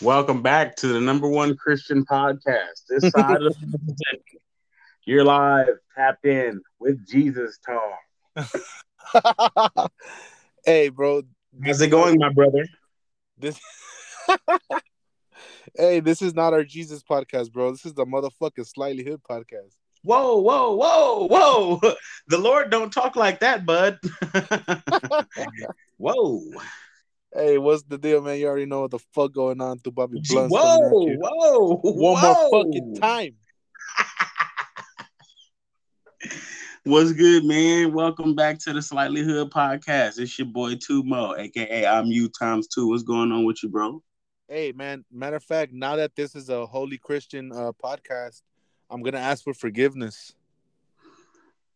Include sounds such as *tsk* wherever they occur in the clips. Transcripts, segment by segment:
Welcome back to the number one Christian podcast. This side of the Mississippi. You're live, tapped in with Jesus Talk. *laughs* hey, bro. How's it going, my brother? This. *laughs* hey, this is not our Jesus podcast, bro. This is the motherfucking Slightly Hood podcast. Whoa, whoa, whoa, whoa! *laughs* The Lord don't talk like that, bud. *laughs* whoa. Hey, what's the deal, man? You already know what the fuck going on through Papi Blunt. Whoa, whoa, One whoa. more fucking time. *laughs* What's good, man? Welcome back to the Slightly Hood podcast. It's your boy Tumo, aka I'm you times two. What's going on with you, bro? Hey, man. Matter of fact, now that this is a holy Christian uh, podcast, I'm gonna ask for forgiveness.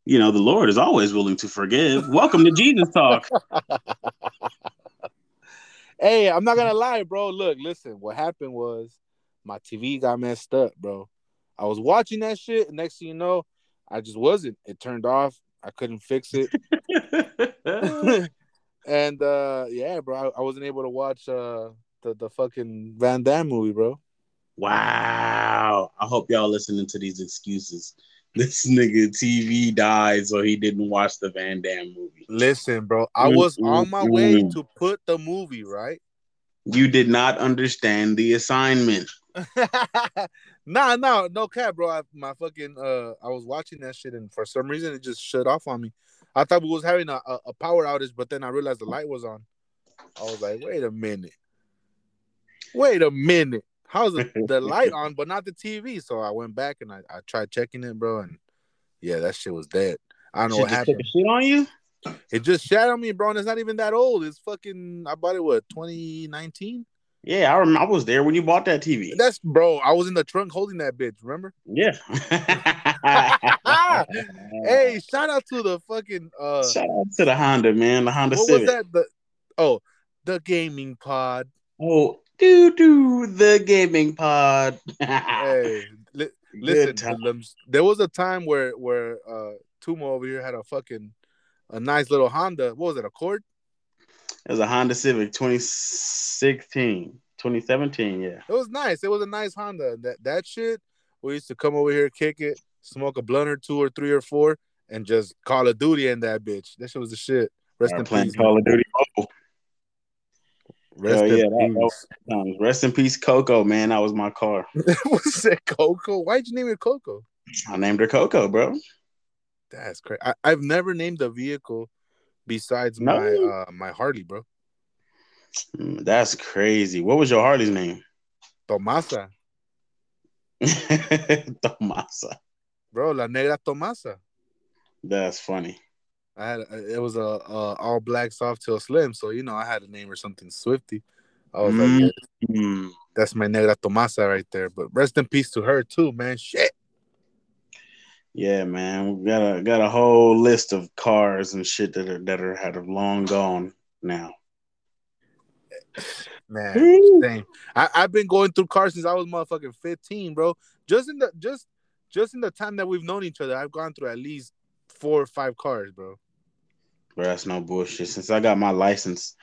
You know, the Lord is always willing to forgive. Welcome to Jesus Talk. *laughs* Hey, I'm not gonna lie, bro. Look, listen. What happened was my TV got messed up, bro. I was watching that shit, and next thing you know, I just wasn't. It turned off. I couldn't fix it, *laughs* *laughs* and uh yeah, bro, I, I wasn't able to watch uh the the fucking Van Damme movie, bro. Wow. I hope y'all listening to these excuses. *laughs* This nigga TV died, so he didn't watch the Van Damme movie. Listen, bro, I Mm, was mm, on my way mm. to put the movie right. You did not understand the assignment. *laughs* nah, nah, no cap, bro. I, my fucking uh, I was watching that shit, and for some reason, it just shut off on me. I thought we was having a, a, a power outage, but then I realized the light was on. I was like, wait a minute, wait a minute. How's the, *laughs* the light on, but not the TV? So I went back and I, I tried checking it, bro, and yeah, that shit was dead. I don't know Shit what just happened. shit on you? It just shat on me, bro. And it's not even that old. It's fucking. I bought it what 2019. Yeah, I remember. I was there when you bought that TV. That's bro. I was in the trunk holding that bitch. Remember? yeah. *laughs* hey, shout out to the fucking uh Shout out to the Honda, man. The Honda what Civic. was that? The oh, the gaming pod. Oh, do do the gaming pod. Hey, li- *laughs* listen, time. there was a time where where uh Tumo over here had a fucking a nice little Honda. What was it? A Accord? It was a Honda Civic 2016, 2017. Yeah. It was nice. It was a nice Honda. That that shit. We used to come over here, kick it, smoke a blunt or two or three or four, and just Call of Duty in that bitch. That shit was the shit. Rest in playing peace. Call of Duty. Oh, Rest Hell in yeah, that- peace. um, rest in peace, Coco. Man, that was my car. *laughs* What's that, Coco? Why'd you name it Coco? I named her Coco, bro. That's crazy. I, I've never named a vehicle besides No? my uh my Harley, bro. Mm, That's crazy. What was your Harley's name? Tomasa, *laughs* Tomasa. bro. La Negra Tomasa. That's funny. I had it was a, a all black Softail Slim, so you know I had a name or something Swifty. I was like, Mm. yeah, Mm. that's my Negra Tomasa right there. But rest in peace to her too, man. Shit. Yeah, man. We got a got a whole list of cars and shit that are that are had long gone now. Man, same. I, I've been going through cars since I was motherfucking 15, bro. Just in the just just in the time that we've known each other, I've gone through at least four or five cars, bro. Bro, that's no bullshit. Since I got my license,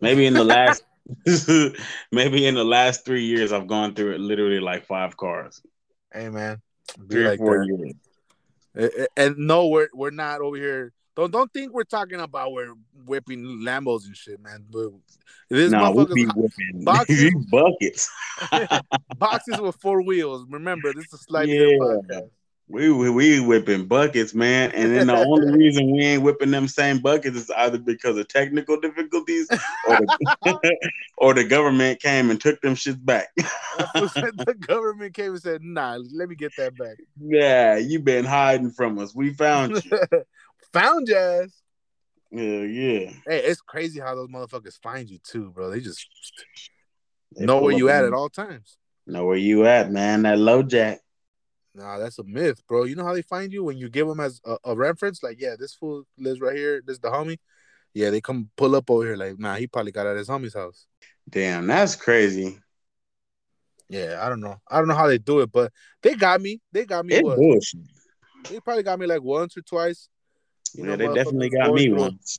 maybe in the last *laughs* maybe in the last three years, I've gone through it literally like five cars. Hey man. Be Three like or four that. years. A- a- And no, we're we're not over here. Don't don't think we're talking about we're whipping Lambos and shit, man. But this No, we be whipping *laughs* boxes- buckets. *laughs* boxes with four wheels. Remember, this is a slightly Yeah. We, we we whipping buckets, man. And then the only *laughs* reason we ain't whipping them same buckets is either because of technical difficulties or the, *laughs* or the government came and took them shits back. *laughs* the government came and said, "Nah, let me get that back." yeah, you been hiding from us. We found you. Found ass. Yeah, yeah. Hey, it's crazy how those motherfuckers find you too, bro. They just They know where you at on- at all times. Know where you at, man. That LoJack. Nah, that's a myth, bro. You know how they find you when you give them as a, a reference, like, yeah, this fool lives right here. This is the homie. Yeah, they come pull up over here, like, nah, he probably got at his homie's house. Damn, that's crazy. Yeah, I don't know. I don't know how they do it, but they got me. They got me. It's What? bullshit. they probably got me like once or twice. You yeah, know, they definitely got me once.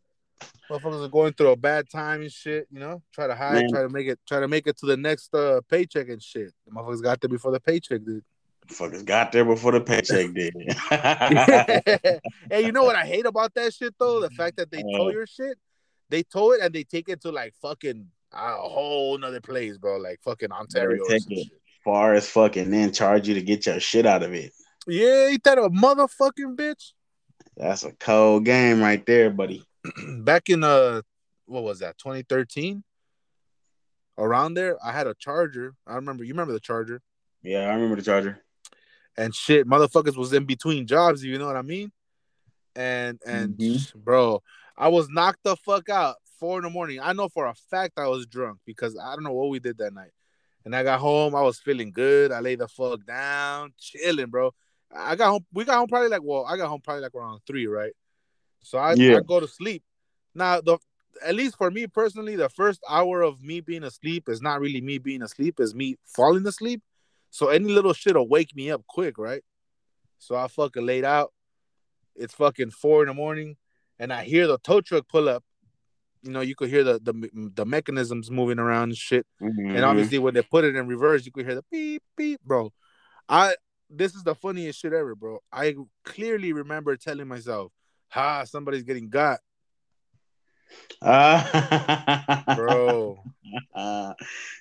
Motherfuckers are going through a bad time and shit. You know, try to hide, Man. try to make it, try to make it to the next uh, paycheck and shit. The motherfuckers got there before the paycheck did. Fuckers got there before the paycheck *laughs* did. *laughs* hey, you know what I hate about that shit though? The fact that they uh, tow your shit, they tow it and they take it to like fucking a whole nother place, bro. Like fucking Ontario. Take it far as fucking then charge you to get your shit out of it. Yeah, ain't that a motherfucking bitch? That's a cold game right there, buddy. *clears throat* Back in uh what was that, 2013? Around there, I had a charger. I remember you remember the charger. Yeah, I remember the charger. And shit, motherfuckers was in between jobs, you know what I mean? And and mm-hmm. bro, I was knocked the fuck out four in the morning. I know for a fact I was drunk because I don't know what we did that night. And I got home, I was feeling good. I laid the fuck down, chilling, bro. I got home. We got home probably like well, I got home probably like around three, right? So I, yeah. I go to sleep. Now the at least for me personally, the first hour of me being asleep is not really me being asleep, is me falling asleep. So any little shit will wake me up quick, right? So I fucking laid out. It's fucking four in the morning, and I hear the tow truck pull up. You know, you could hear the the, the mechanisms moving around and shit. Mm-hmm. And obviously, when they put it in reverse, you could hear the beep beep, bro. I this is the funniest shit ever, bro. I clearly remember telling myself, "Ha, somebody's getting got." Uh, bro, *laughs* uh,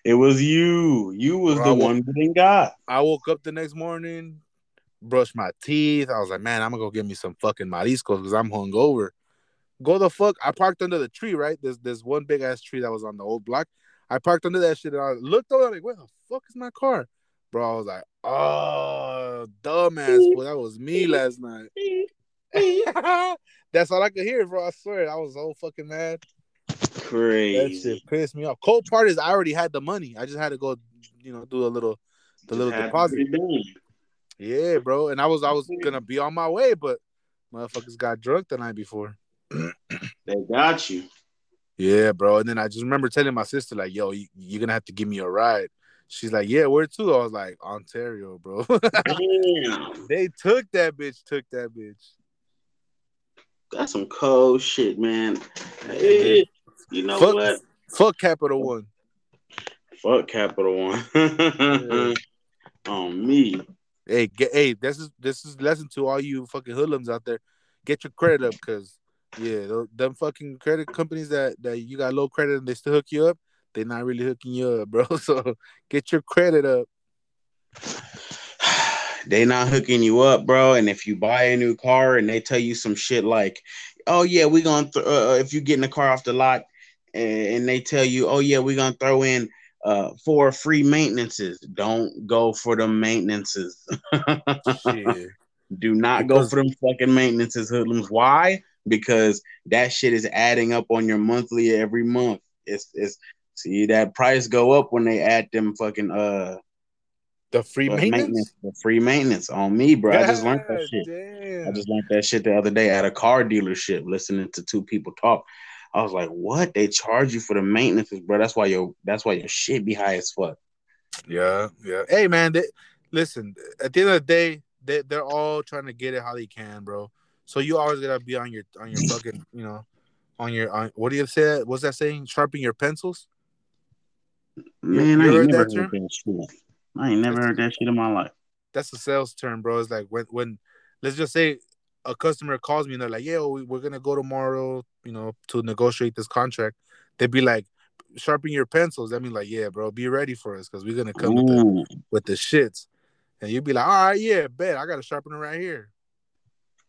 it was you. You was bro, the one getting got. I woke up the next morning, brushed my teeth. I was like, "Man, I'm gonna go get me some fucking mariscos because I'm hungover." Go the fuck! I parked under the tree, right? There's there's one big ass tree that was on the old block. I parked under that shit and I looked over I'm like, "Where the fuck is my car?" Bro, I was like, oh, dumbass, boy, that was me last night. *laughs* *laughs* That's all I could hear, bro. I swear, I was so fucking mad. Crazy. That shit pissed me off. Cold part is I already had the money. I just had to go, you know, do a little, the little deposit. Yeah, bro. And I was, I was gonna be on my way, but motherfuckers got drunk the night before. *clears throat* they got you. Yeah, bro. And then I just remember telling my sister, like, "Yo, you, you're gonna have to give me a ride." She's like, yeah, where to? I was like, Ontario, bro. *laughs* they took that bitch, took that bitch. That's some cold shit, man. Hey, eh, you know fuck, what? Fuck Capital One. Fuck Capital One. yeah. *laughs* On me. Hey, get, hey, this is this is lesson to all you fucking hoodlums out there. Get your credit up, cause yeah, them fucking credit companies that that you got low credit and they still hook you up they're not really hooking you up, bro. *laughs* So get your credit up. They not hooking you up, bro. And if you buy a new car and they tell you some shit like, "Oh yeah, we gonna th- uh, uh if you get in the car off the lot," and they tell you, "Oh yeah, we're gonna throw in uh four free maintenances," don't go for the maintenances. *laughs* Do not go for them fucking maintenances, hoodlums. Why? Because that shit is adding up on your monthly every month. It's it's See that price go up when they add them fucking uh the free maintenance? maintenance? the free maintenance on me, bro. I just learned that shit. Damn. I just learned that shit the other day at a car dealership, listening to two people talk. I was like, "What? They charge you for the maintenances, bro? That's why your that's why your shit be high as fuck." Yeah, yeah. Hey, man, they, listen. At the end of the day, they they're all trying to get it how they can, bro. So you always gotta be on your on your fucking, *laughs* you know, on your on, what do you say? What's that saying? Sharpen your pencils. Man, you I ain't never that heard that shit. I ain't never heard that shit in my life. That's a sales term, bro. It's like when when let's just say a customer calls me and they're like, "Yeah, we, are gonna go tomorrow, you know, to negotiate this contract." They'd be like, "Sharpen your pencils." I mean, like, "Yeah, bro, be ready for us because we're gonna come with the, with the shits." And you'd be like, "All right, yeah, bet I got to sharpen it right here."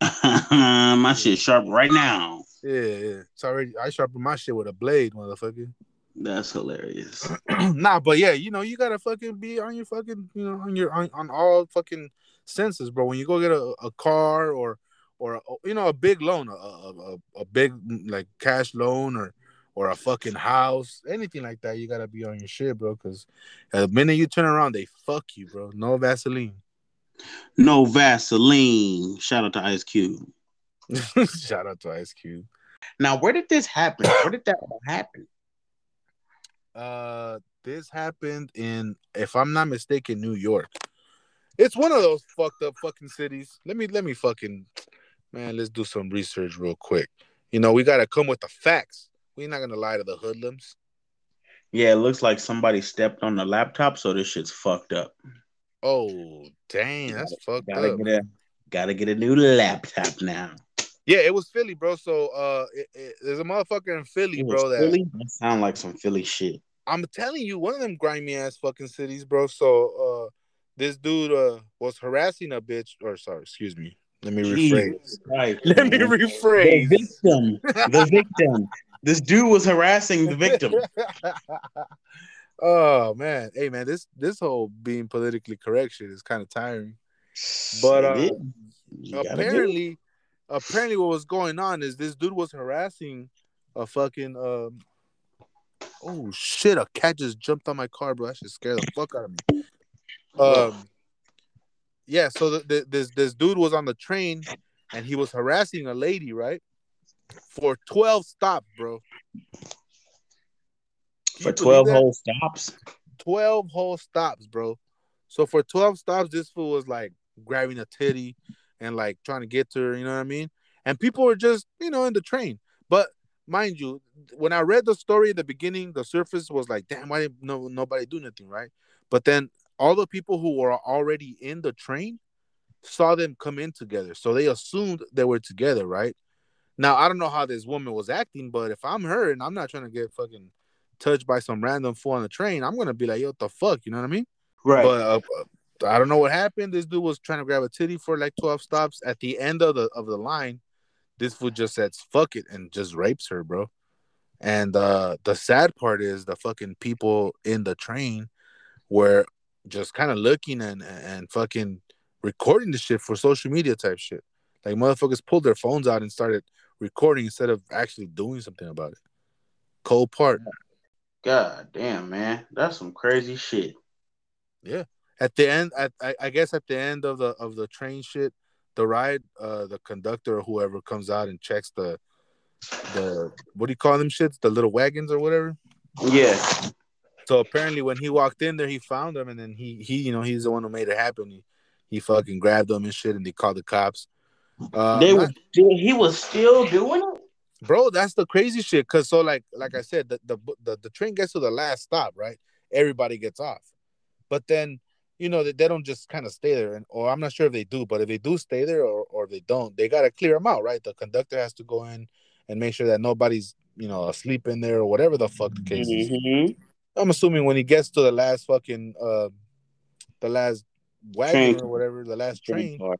*laughs* my shit sharp right now. Yeah, yeah. It's already. I sharpen my shit with a blade, motherfucker. That's hilarious. *clears throat* nah, but yeah, you know, you gotta fucking be on your fucking, you know, on your on, on all fucking senses, bro. When you go get a, a car or or a, you know a big loan, a, a a big like cash loan or or a fucking house, anything like that, you gotta be on your shit, bro. Because the minute you turn around, they fuck you, bro. No Vaseline. No Vaseline. Shout out to Ice Cube. *laughs* Shout out to Ice Cube. Now, where did this happen? Where did that happen? Uh, this happened in, if I'm not mistaken, New York. It's one of those fucked up fucking cities. Let me let me fucking man. Let's do some research real quick. You know, we gotta come with the facts. We're not gonna lie to the hoodlums. Yeah, it looks like somebody stepped on the laptop, so this shit's fucked up. Oh dang, that's gotta, fucked gotta up. Get a, gotta get a new laptop now. Yeah, it was Philly, bro. So uh, it, it, there's a motherfucker in Philly, bro. That Philly? that sound like some Philly shit. I'm telling you, one of them grimy ass fucking cities, bro. So uh, this dude uh was harassing a bitch, or sorry, excuse me. Let me rephrase. Right. *laughs* Let me rephrase. The victim. The *laughs* victim. this dude was harassing the victim. *laughs* oh man, hey man, this this whole being politically correct shit is kind of tiring. But uh, apparently, apparently, what was going on is this dude was harassing a fucking um. Oh shit! A cat just jumped on my car, bro. That should scare the fuck out of me. Um, yeah. So the, the, this this dude was on the train, and he was harassing a lady, right? For twelve stops, bro. For twelve whole stops. Twelve whole stops, bro. So for twelve stops, this fool was like grabbing a titty and like trying to get to her. You know what I mean? And people were just you know in the train, but mind you, when I read the story at the beginning, the surface was like, damn, why didn't no nobody do nothing, right? But then all the people who were already in the train saw them come in together. So they assumed they were together, right? Now I don't know how this woman was acting, but if I'm her and I'm not trying to get fucking touched by some random fool on the train, I'm gonna be like, yo, what the fuck? You know what I mean? Right. But uh, I don't know what happened. This dude was trying to grab a titty for like 12 stops. At the end of the of the line, this fool just says fuck it and just rapes her, bro. And uh the sad part is the fucking people in the train were just kind of looking and and fucking recording the shit for social media type shit. Like motherfuckers pulled their phones out and started recording instead of actually doing something about it. Cold part. God damn, man, that's some crazy shit. Yeah. At the end, at, I, I guess at the end of the of the train shit, the ride, uh, the conductor or whoever comes out and checks the the what do you call them shits? The little wagons or whatever. Yeah. So apparently, when he walked in there, he found them, and then he he you know he's the one who made it happen. He he fucking grabbed them and shit, and they called the cops. Uh, they not, he was still doing it, bro. That's the crazy shit. Cause so like like I said, the the the, the train gets to the last stop, right? Everybody gets off, but then you know that they don't just kind of stay there, and or I'm not sure if they do, but if they do stay there or or they don't, they gotta clear them out, right? The conductor has to go in and make sure that nobody's you know asleep in there or whatever the fuck the case mm-hmm. is. I'm assuming when he gets to the last fucking uh the last wagon train. or whatever, the last train, train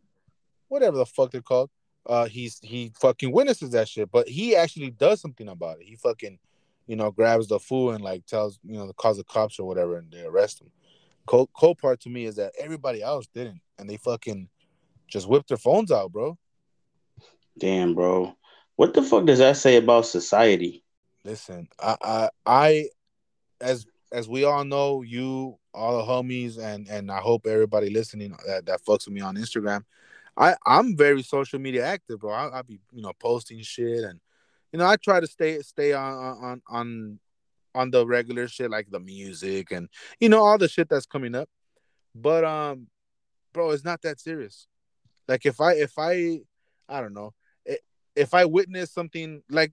whatever the fuck they're called. Uh, he's he fucking witnesses that shit, but he actually does something about it. He fucking, you know, grabs the fool and like tells you know calls the cops or whatever, and they arrest him. Cool, cool part to me is that everybody else didn't, and they fucking just whipped their phones out, bro. Damn, bro. What the fuck does that say about society? Listen, I, I, I, as as we all know, you, all the homies, and and I hope everybody listening that, that fucks with me on Instagram. I I'm very social media active, bro. I, will be you know posting shit, and you know I try to stay stay on on on on the regular shit like the music and you know all the shit that's coming up. But um, bro, it's not that serious. Like if I if I I don't know if I witness something like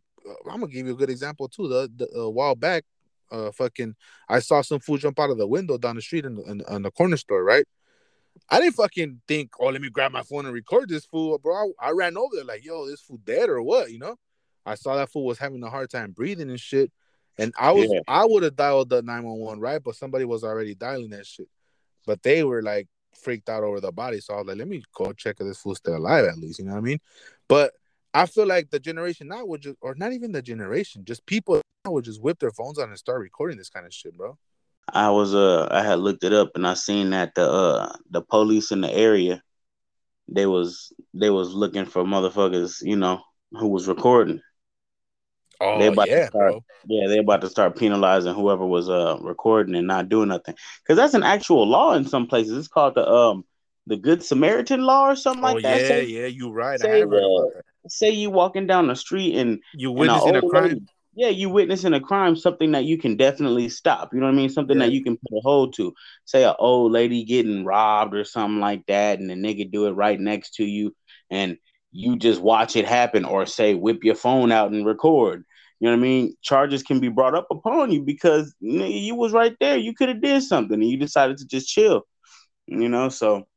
I'm gonna give you a good example too. The, the a while back, uh, fucking, I saw some food jump out of the window down the street in the, in, in the corner store, right? I didn't fucking think, oh, let me grab my phone and record this fool, bro. I, I ran over there like, yo, this fool dead or what? You know? I saw that fool was having a hard time breathing and shit, and I was, yeah. I would have dialed the nine one one, right? But somebody was already dialing that shit, but they were like freaked out over the body, so I was like, let me go check if this fool's still alive at least, you know what I mean? But I feel like the generation now would just, or not even the generation, just people now would just whip their phones on and start recording this kind of shit, bro. I was uh I had looked it up and I seen that the uh the police in the area they was they was looking for motherfuckers, you know, who was recording. Oh they about yeah, to start, bro. Yeah, they about to start penalizing whoever was uh recording and not doing nothing. Cause that's an actual law in some places. It's called the um the Good Samaritan law or something oh, like that. Yeah, say, yeah, you right. Say, uh, say you walking down the street and you witnessing a crime. Lady, yeah, you witnessing a crime, something that you can definitely stop. You know what I mean? Something Yeah. that you can put a hold to. Say an old lady getting robbed or something like that, and the nigga do it right next to you, and you just watch it happen, or say whip your phone out and record. You know what I mean? Charges can be brought up upon you because you was right there. You could have did something, and you decided to just chill. You know, so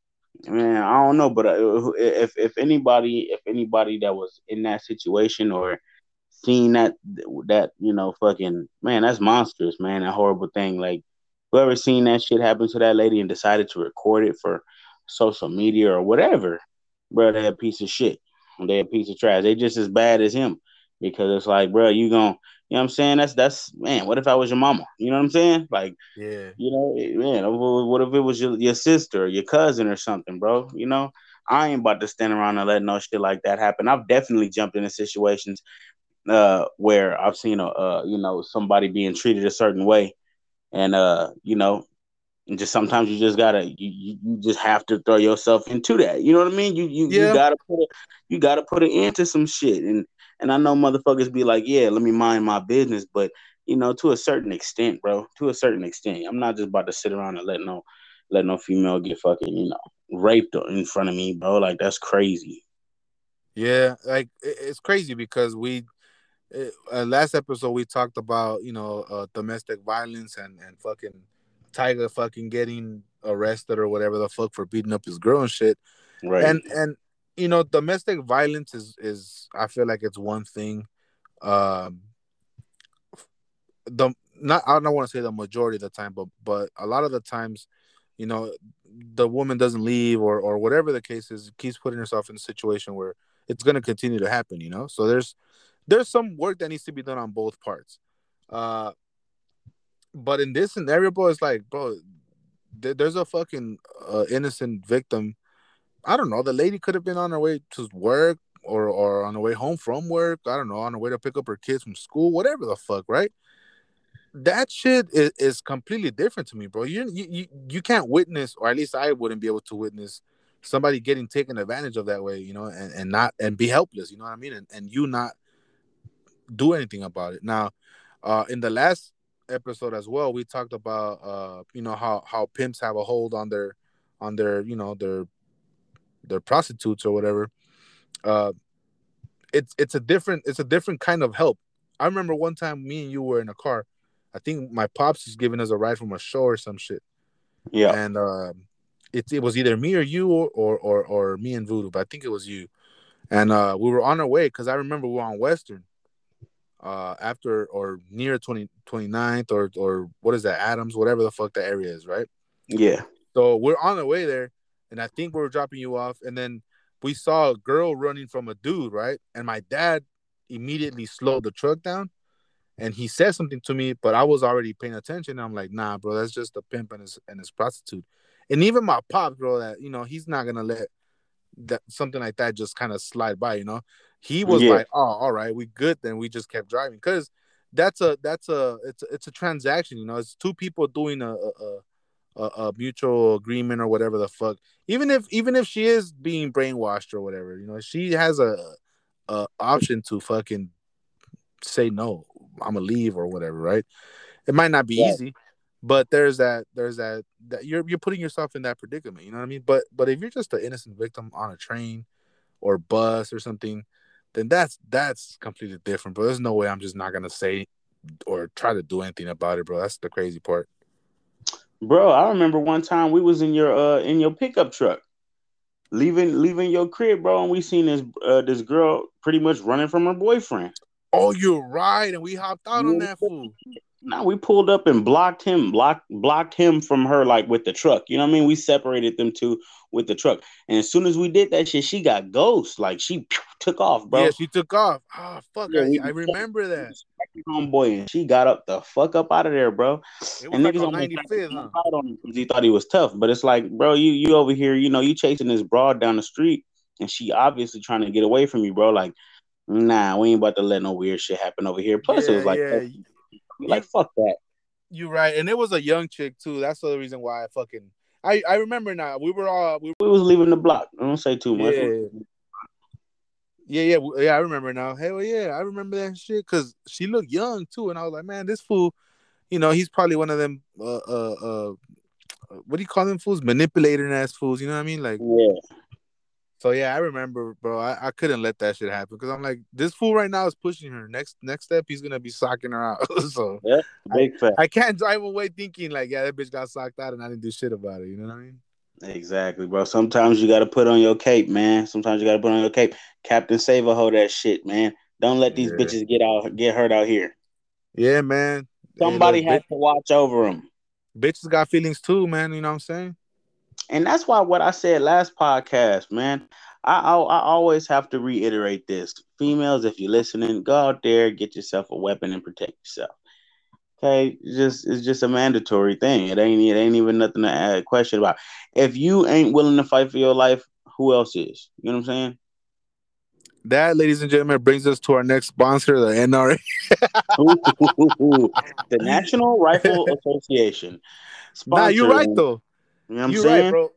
man, I don't know, but uh, if if anybody if anybody that was in that situation or seen that that you know fucking man, that's monstrous, man, that horrible thing. Like whoever seen that shit happen to that lady and decided to record it for social media or whatever, bro, they a piece of shit. They a piece of trash. They just as bad as him because it's like, bro, you gon' you know what I'm saying? That's that's man. What if I was your mama? You know what I'm saying? Like Yeah. you know, man, what if it was your, your sister or your cousin or something, bro? You know, I ain't about to stand around and let no shit like that happen. I've definitely jumped into situations uh, where I've seen a, uh, you know, somebody being treated a certain way, and uh, you know, and just sometimes you just gotta, you, you you just have to throw yourself into that. You know what I mean? You you, Yeah. you gotta put a, you gotta put an end to some shit, and and I know motherfuckers be like, yeah, let me mind my business, but you know, to a certain extent, bro. To a certain extent, I'm not just about to sit around and let no let no female get fucking you know raped in front of me, bro. Like that's crazy. Yeah, like it's crazy because we uh, last episode we talked about you know uh, domestic violence and and fucking Tiger fucking getting arrested or whatever the fuck for beating up his girl and shit. Right. And and you know domestic violence is is I feel like it's one thing. Um, the not I don't want to say the majority of the time, but but a lot of the times, you know, the woman doesn't leave or or whatever the case is, keeps putting herself in a situation where it's going to continue to happen. You know, so there's there's some work that needs to be done on both parts. Uh, but in this scenario, bro, it's like, bro, there, there's a fucking uh, innocent victim. I don't know. The lady could have been on her way to work or or on her way home from work. I don't know, on her way to pick up her kids from school, whatever the fuck, right? That shit is, is completely different to me, bro. You, you you can't witness, or at least I wouldn't be able to witness somebody getting taken advantage of that way, you know, and, and not and be helpless, you know what I mean? And and you not do anything about it. Now, uh in the last episode as well, we talked about uh, you know, how how pimps have a hold on their on their, you know, their their prostitutes or whatever. Uh it's it's a different it's a different kind of help. I remember one time me and you were in a car. I think my pops was giving us a ride from a show or some shit. yeah. And um it, it was either me or you or, or or or me and Voodoo, but I think it was you. And uh we were on our way because I remember we were on Western uh after or near 20 29th or or what is that, Adams, whatever the fuck that area is, right? Yeah. So we're on the way there, and I think we were dropping you off, and then we saw a girl running from a dude, right? And my dad immediately slowed the truck down, and he said something to me, but I was already paying attention. I'm like, nah, bro, that's just a pimp and his and his prostitute. And even my pop, bro, that you know, he's not gonna let that something like that just kind of slide by, you know. He was Yeah. like, oh, all right, we good. Then we just kept driving because that's a that's a it's a, it's a transaction, you know. It's two people doing a, a, a a, a mutual agreement or whatever the fuck. Even if even if she is being brainwashed or whatever, you know, she has a, a option to fucking say no. I'm gonna leave or whatever, right? It might not be Yeah. easy, but there's that there's that that you're you're putting yourself in that predicament. You know what I mean? But but if you're just an innocent victim on a train or bus or something, then that's that's completely different. But there's no way I'm just not gonna say or try to do anything about it, bro. That's the crazy part. Bro, I remember one time we was in your uh in your pickup truck, leaving leaving your crib, bro, and we seen this uh this girl pretty much running from her boyfriend. Oh, you're right, and we hopped out on that fool. Now we pulled up and blocked him, blocked blocked him from her like with the truck. You know what I mean? We separated them two with the truck. And as soon as we did that shit, she got ghost. Like she took off, bro. Yeah, she took off. Ah, fuck, Yeah, I, I remember that. Homeboy, and she got up the fuck up out of there, bro. And like niggas on almost 95th, huh? on him because he thought he was tough. But it's like, bro, you you over here, you know, you chasing this broad down the street, and she obviously trying to get away from you, bro. Like, nah, we ain't about to let no weird shit happen over here. Plus, it was like, yeah. Like fuck that. You're right, and it was a young chick too. That's the reason why I fucking I I remember now. We were all we We was leaving the block. I don't say too much. Yeah. Yeah, yeah, yeah. I remember now. Hell yeah, I remember that shit because she looked young too, and I was like, man, this fool, you know, he's probably one of them. Uh, uh, uh what do you call them fools? Manipulator ass fools. You know what I mean? Like, Yeah. So yeah, I remember, bro. I, I couldn't let that shit happen because I'm like, this fool right now is pushing her. Next next step, he's gonna be socking her out. *laughs* so yeah, Big fact. I can't drive away thinking like, yeah, that bitch got socked out and I didn't do shit about it. You know what I mean? Exactly, bro. Sometimes you gotta put on your cape, man. Sometimes you gotta put on your cape. Captain Save a hold that shit, man. Don't let these Yeah. bitches get out get hurt out here. Yeah, man. Somebody look, has to watch over them. bitches got feelings too, man. You know what I'm saying? And that's why what I said last podcast, man. I, I I always have to reiterate this. Females, if you're listening, go out there, get yourself a weapon and protect yourself. Okay, it's just it's just a mandatory thing. It ain't it ain't even nothing to add question about. If you ain't willing to fight for your life, who else is? You know what I'm saying? That, ladies and gentlemen, brings us to our next sponsor, the NRA. *laughs* the National Rifle Association. Nah, you're right though. You know what I'm You're saying? right, bro.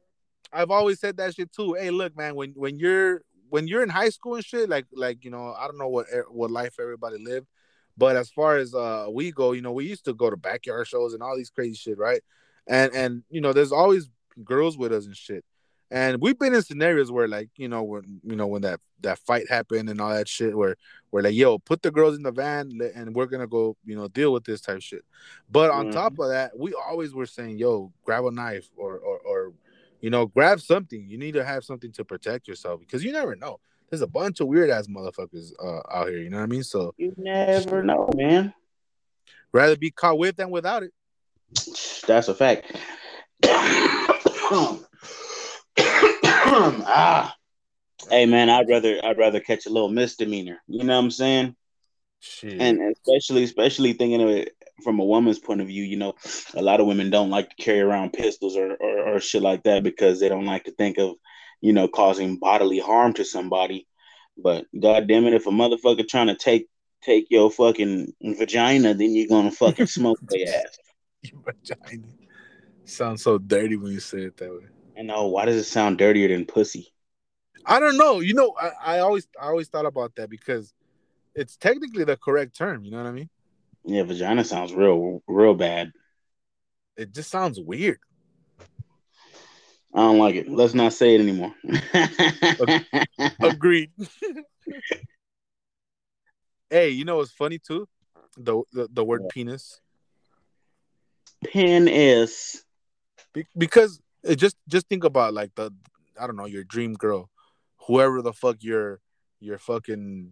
I've always said that shit too. Hey, look, man, when when you're when you're in high school and shit, like like you know, I don't know what what life everybody lived, but as far as uh we go, you know, we used to go to backyard shows and all these crazy shit, right? And and you know, there's always girls with us and shit. And we've been in scenarios where like, you know, when you know, when that that fight happened and all that shit where where like, yo, put the girls in the van and we're gonna go, you know, deal with this type of shit. But on Mhm. top of that, we always were saying, yo, grab a knife or or or you know, grab something. You need to have something to protect yourself because you never know. There's a bunch of weird ass motherfuckers uh, out here. You know what I mean? So You never know, man. rather be caught with than without it. That's a fact. *coughs* ah. Hey man, I'd rather I'd rather catch a little misdemeanor. You know what I'm saying? Shit. And especially especially thinking of it from a woman's point of view, you know, a lot of women don't like to carry around pistols or, or, or shit like that because they don't like to think of, you know, causing bodily harm to somebody. But god damn it, if a motherfucker trying to take take your fucking vagina, then you're gonna fucking smoke their *laughs* ass. Your vagina. Sounds so dirty when you say it that way. I know. Oh, why does it sound dirtier than pussy? I don't know. You know, I, I always I always thought about that because it's technically the correct term. You know what I mean? Yeah, vagina sounds real, real bad. It just sounds weird. I don't like it. Let's not say it anymore. *laughs* Agreed. hey, you know what's funny too? The the, the word What? penis. Pen is. Be- because it just just think about like the I don't know your dream girl, whoever the fuck your your fucking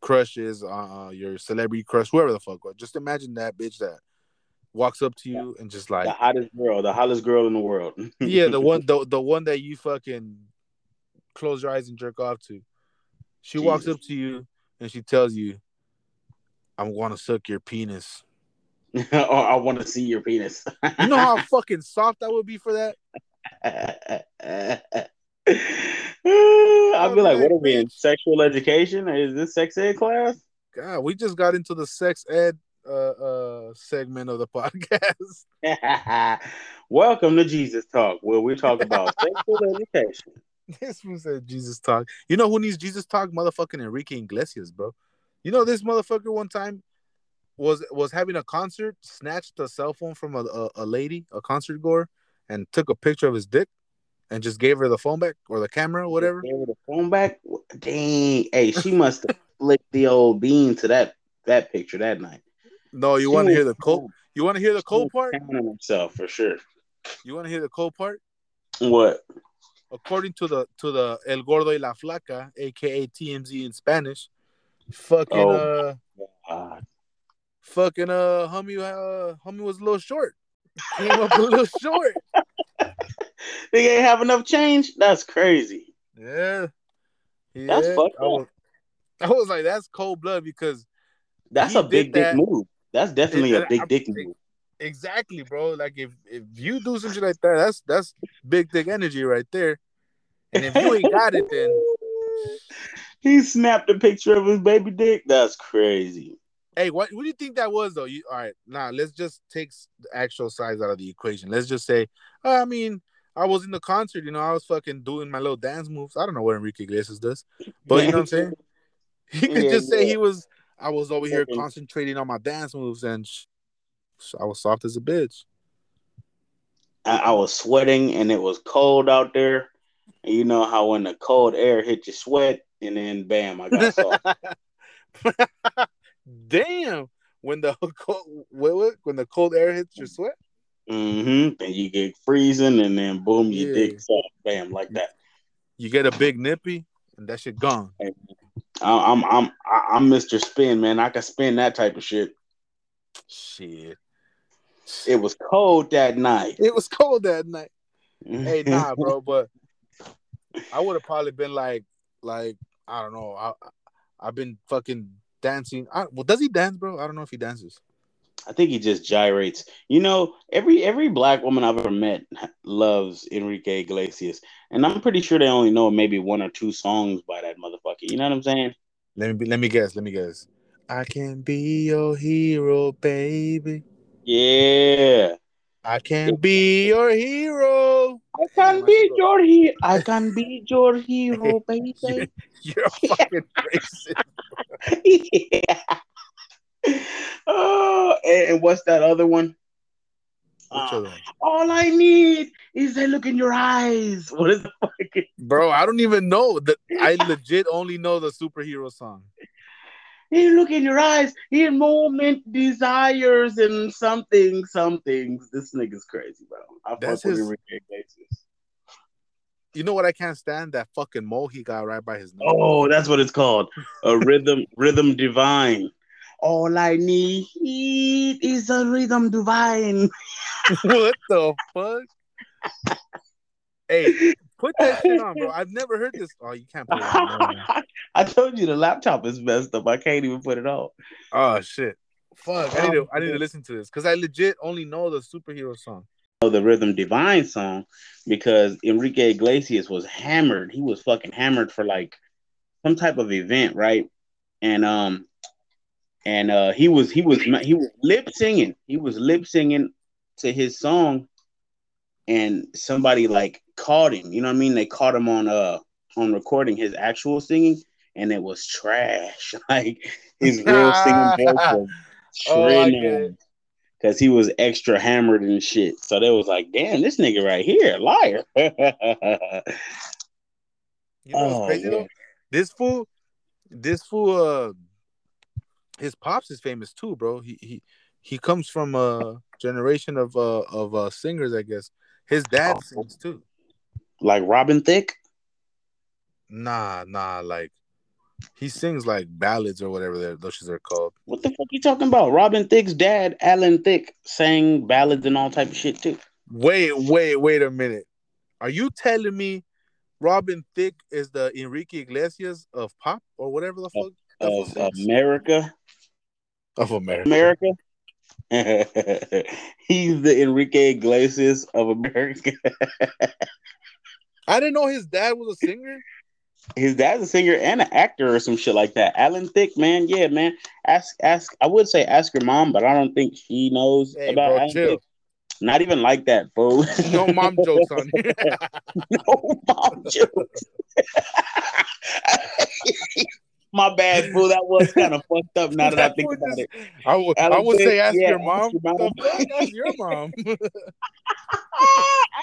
crush is, uh, your celebrity crush, whoever the fuck. Just imagine that bitch that walks up to you and just like the hottest girl, the hottest girl in the world. *laughs* yeah, the one *laughs* the the one that you fucking close your eyes and jerk off to. She walks up to you and she tells you, "I'm going to suck your penis." *laughs* or I want to see your penis. You know how *laughs* fucking soft that would be for that. *laughs* I'd be like, what are we in sexual education? Is this sex ed class? God, we just got into the sex ed uh uh segment of the podcast. Welcome to Jesus Talk, where we talk about sexual education. this one said Jesus talk. You know who needs Jesus talk? Motherfucking Enrique Iglesias, bro. You know this motherfucker one time was was having a concert, snatched a cell phone from a, a, a lady, a concert goer, and took a picture of his dick and just gave her the phone back or the camera, whatever. Gave her the phone back. Dang, hey, she must have *laughs* flicked the old bean to that that picture that night. No, you want to hear the cold? You want to hear the cold part? himself for sure. You want to hear the cold part? What? according to the to the El Gordo y la Flaca, aka TMZ in Spanish, fucking Oh. uh Uh, fucking uh homie uh homie was a little short. Came up a little *laughs* short. they ain't have enough change. That's crazy. Yeah. That's Yeah. fucked I was, I was like, that's cold blood because That's a big dick that. move. That's definitely And- a big and dick I'm- move. exactly, bro. Like if if you do some shit like that, that's that's big dick energy right there. And if you ain't got it, then *laughs* he snapped a picture of his baby dick. That's crazy. Hey, what what do you think that was though? You all right? Now let's just take the actual size out of the equation. Let's just say, I mean, I was in the concert, you know, I was fucking doing my little dance moves. I don't know what Enrique Iglesias does, but you know what I'm saying. *laughs* He could Yeah, just say yeah. he was. I was over here concentrating on my dance moves, and sh- I was soft as a bitch. I, I was sweating and it was cold out there. And you know how when the cold air hit your sweat, and then bam, I got *laughs* soft. *laughs* Damn! When the *laughs* cold, when the cold air hits your sweat, mm-hmm. Then you get freezing, and then boom, you Yeah. dick soft. Bam, like that. you get a big nippy, and that shit gone. I- I'm I'm I'm Mr. Spin, man. I can spin that type of shit. Shit. It was cold that night. It was cold that night. Hey, *laughs* nah, bro, but I would have probably been like, like I don't know. I I've been fucking dancing. I, well, does he dance, bro? I don't know if he dances. I think he just gyrates. You know, every every black woman I've ever met loves Enrique Iglesias, and I'm pretty sure they only know maybe one or two songs by that motherfucker. You know what I'm saying? Let me be, let me guess. Let me guess. I can be your hero, baby. Yeah. I can be your hero. I can Damn, be should your hero. I can be your hero, baby. You're a fucking racist. *laughs* yeah. Oh, and, and what's that other one? Which Uh, other one? all I need is a look in your eyes. *laughs* What is the fucking? Bro, I don't even know that. I *laughs* legit only know the superhero song. Hey, look in your eyes. He moment desires and something, some things. This nigga's crazy, bro. I fuck That's with his- Enrique Iglesias. You know what I can't stand? That fucking mole he got right by his nose. Oh, that's what it's called. A rhythm, *laughs* rhythm divine. All I need is a rhythm divine. *laughs* what the fuck? hey, put that shit on, bro. *laughs* I've never heard this. Oh, you can't put it on. *laughs* I told you the laptop is messed up. I can't even put it on. Oh shit. Fuck. I need to I need to listen to this because I legit only know the superhero song. know the Rhythm Divine song because Enrique Iglesias was hammered. He was fucking hammered for like some type of event, right? And um and uh he was he was he was lip singing. He was lip singing to his song and somebody like caught him. You know what I mean? They caught him on uh on recording his actual singing and it was trash. *laughs* Like his real singing voice *laughs* was Oh, get because he was extra hammered and shit. So they was like, "Damn, this nigga right here, liar." *laughs* You know Oh, crazy though? This fool, this fool, uh, his pops is famous too, bro. He he he comes from a generation of uh of uh singers, I guess. His dad Oh. sings too. Like Robin Thicke. Nah, nah, like he sings like ballads or whatever those shits are called. What the fuck you talking about? Robin Thicke's dad, Alan Thicke, sang ballads and all type of shit too. Wait, wait, wait a minute. Are you telling me Robin Thicke is the Enrique Iglesias of pop or whatever the fuck fool Of? America, of America? America. *laughs* He's the Enrique Iglesias of America. *laughs* I didn't know his dad was a singer. His dad's a singer and an actor or some shit like that. Alan Thicke, man, yeah, man. Ask, ask. I would say ask your mom, but I don't think she knows Hey, about bro, Alan chill. Thicke. Not even like that, fool. *laughs* No mom jokes on here. *laughs* no mom jokes. *laughs* My bad, fool. That was kind of fucked up. Now that I think about fool it. I would, I Alan would say ask yeah, your mom. your mom. The fuck? Ask your mom.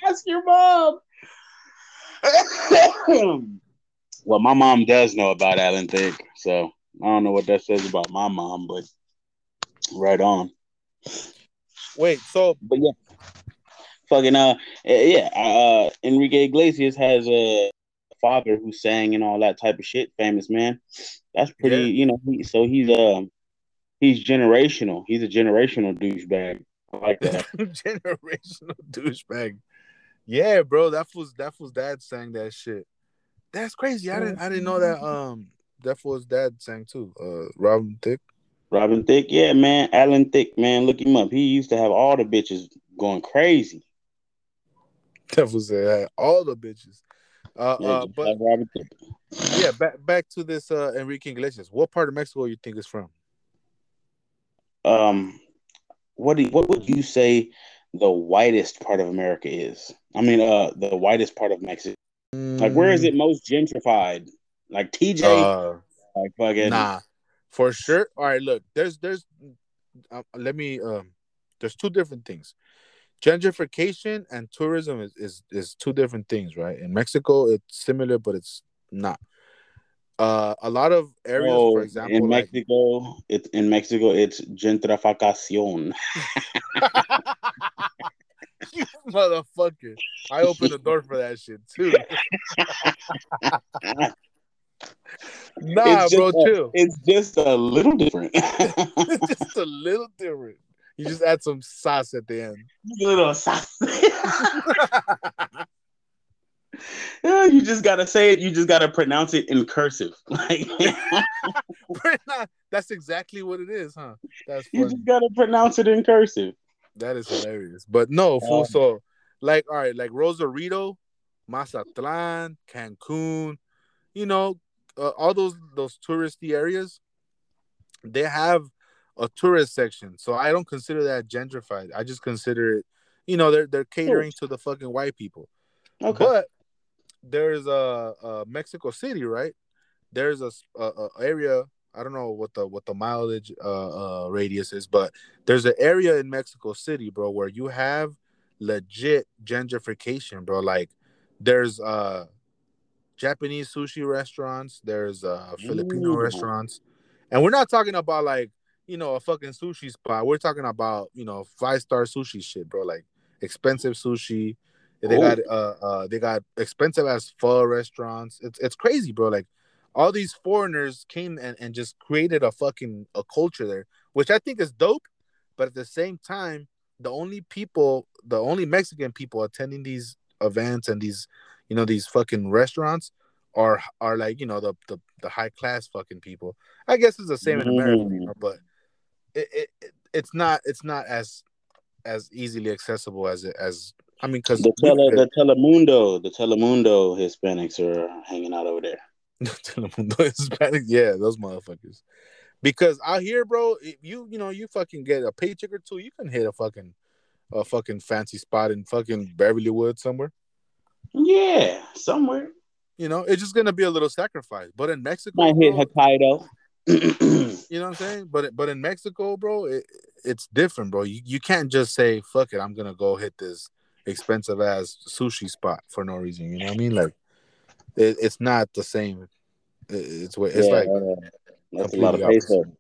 Ask your mom. *laughs* well, my mom does know about Alan Thicke, so I don't know what that says about my mom, but right on. Wait, so But yeah, fucking uh, yeah. Uh, Enrique Iglesias has a father who sang and all that type of shit. Famous man. That's pretty. Yeah. You know, he, so he's um, he's generational. He's a generational douchebag. I like that. *laughs* generational douchebag. Yeah, bro, that was that was dad sang that shit. That's crazy. I didn't I didn't know that um that was dad sang too. Uh Robin Thicke. Robin Thicke, yeah, man. Alan Thicke, man. Look him up. He used to have all the bitches going crazy. That was said all the bitches. Uh, Yeah, uh but yeah, back back to this uh Enrique Iglesias. What part of Mexico you think is from? Um, what do what would you say the whitest part of America is. I mean, uh, the whitest part of Mexico. Like, where is it most gentrified? Like TJ, Uh, like fucking. nah, for sure. All right, look, there's there's uh, let me um, there's two different things. Gentrification and tourism is, is is two different things, right? In Mexico, it's similar, but it's not. Uh, a lot of areas, Oh, for example, in like, Mexico, it's in Mexico. It's gentrificación. *laughs* *laughs* *laughs* you motherfucker, I opened the door for that shit too. *laughs* nah, It's bro, a- chill. It's just a little different. *laughs* just a little different. You just add some sauce at the end. little sauce. Yeah, you just gotta say it. You just gotta pronounce it in cursive. Like That's exactly what it is, huh? That's you just gotta pronounce it in cursive. That is hilarious. But no, full Um, so, like, all right, like Rosarito, Mazatlan, Cancun, you know, uh, all those those touristy areas, they have a tourist section. So I don't consider that gentrified. I just consider it, you know, they're they're catering to the fucking white people. Okay. But there's a, a Mexico City, right? There's a area. I don't know what the what the mileage uh, uh radius is, but there's an area in Mexico City, bro, where you have legit gentrification, bro. Like there's uh Japanese sushi restaurants, there's uh Filipino Ooh. restaurants, and we're not talking about like you know a fucking sushi spot. We're talking about you know five star sushi shit, bro. Like expensive sushi. They Oh. got uh, uh they got expensive as pho restaurants. It's it's crazy, bro. Like all these foreigners came and, and just created a fucking a culture there, which I think is dope. But at the same time, the only people, the only Mexican people attending these events and these, you know, these fucking restaurants are are like you know the the, the high class fucking people. I guess it's the same in America, you Mm. know, but it, it, it it's not it's not as as easily accessible as it as I mean because The tele, the Telemundo, the Telemundo Hispanics are hanging out over there. *laughs* Telemundo *laughs* Hispanic, yeah, those motherfuckers. Because out here, bro, if you you know you fucking get a paycheck or two, you can hit a fucking a fucking fancy spot in fucking Beverly Woods somewhere. Yeah, somewhere. You know, it's just gonna be a little sacrifice. But in Mexico, Might hit Hokkaido. *clears throat* you know what I'm saying? But but in Mexico, bro, it, it's different, bro. You you can't just say fuck it, I'm gonna go hit this expensive ass sushi spot for no reason. You know what I mean? Like it, it's not the same. It, it's what it's yeah, like. uh, that's a lot of completely peso. opposite.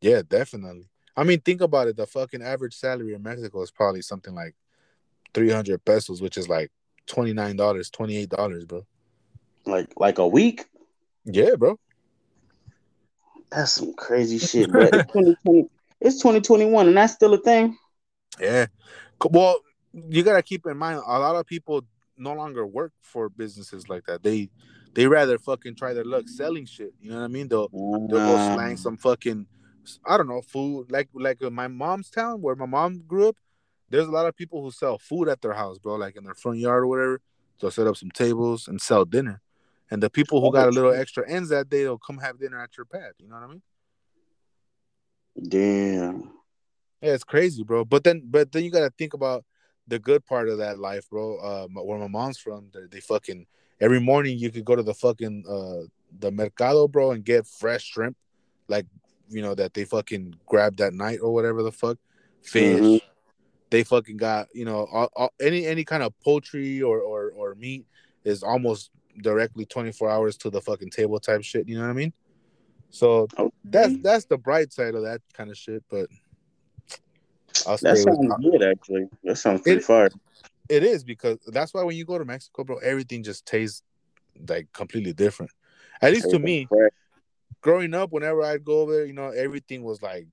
Yeah, definitely. I mean, think about it. The fucking average salary in Mexico is probably something like three hundred pesos, which is like twenty nine dollars, twenty eight dollars, bro. Like like a week. Yeah, bro. That's some crazy shit. But it's 2020. It's 2021, and that's still a thing. Yeah. Well, you gotta keep in mind a lot of people no longer work for businesses like that. They they rather fucking try their luck selling shit. You know what I mean? They'll they'll go slang some fucking I don't know food like like my mom's town where my mom grew up. There's a lot of people who sell food at their house, bro, like in their front yard or whatever. They'll set up some tables and sell dinner. And the people who got a little extra ends that day, they'll come have dinner at your pad. You know what I mean? damn. Yeah, it's crazy, bro. But then, but then you gotta think about the good part of that life, bro. Uh, where my mom's from, they, they fucking every morning you could go to the fucking uh the mercado, bro, and get fresh shrimp, like you know that they fucking grabbed that night or whatever the fuck, fish. Mhm. They fucking got you know all, all, any any kind of poultry or or or meat is almost directly twenty four hours to the fucking table type shit. You know what I mean? So that's that's the bright side of that kind of shit, but I'll That sounds good, actually. That sounds pretty It- fire. it is because that's why when you go to Mexico, bro, everything just tastes like completely different. At least to me, growing up, whenever I'd go over there, you know, everything was like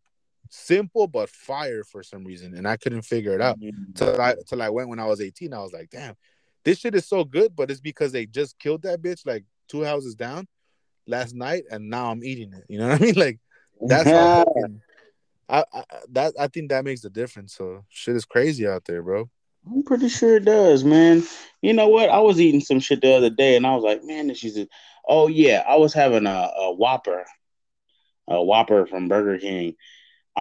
simple but fire for some reason, and I couldn't figure it out mm. till I till I went when I was 18. I was like, damn, this shit is so good, but it's because they just killed that bitch like two houses down last night, and now I'm eating it. You know what I mean? *laughs* Like that's how fucking, I, I that I think that makes the difference. So shit is crazy out there, bro. I'm pretty sure it does, man. You know what? I was eating some shit the other day, and I was like, man, this is. Oh yeah, I was having a, a Whopper, a Whopper from Burger King,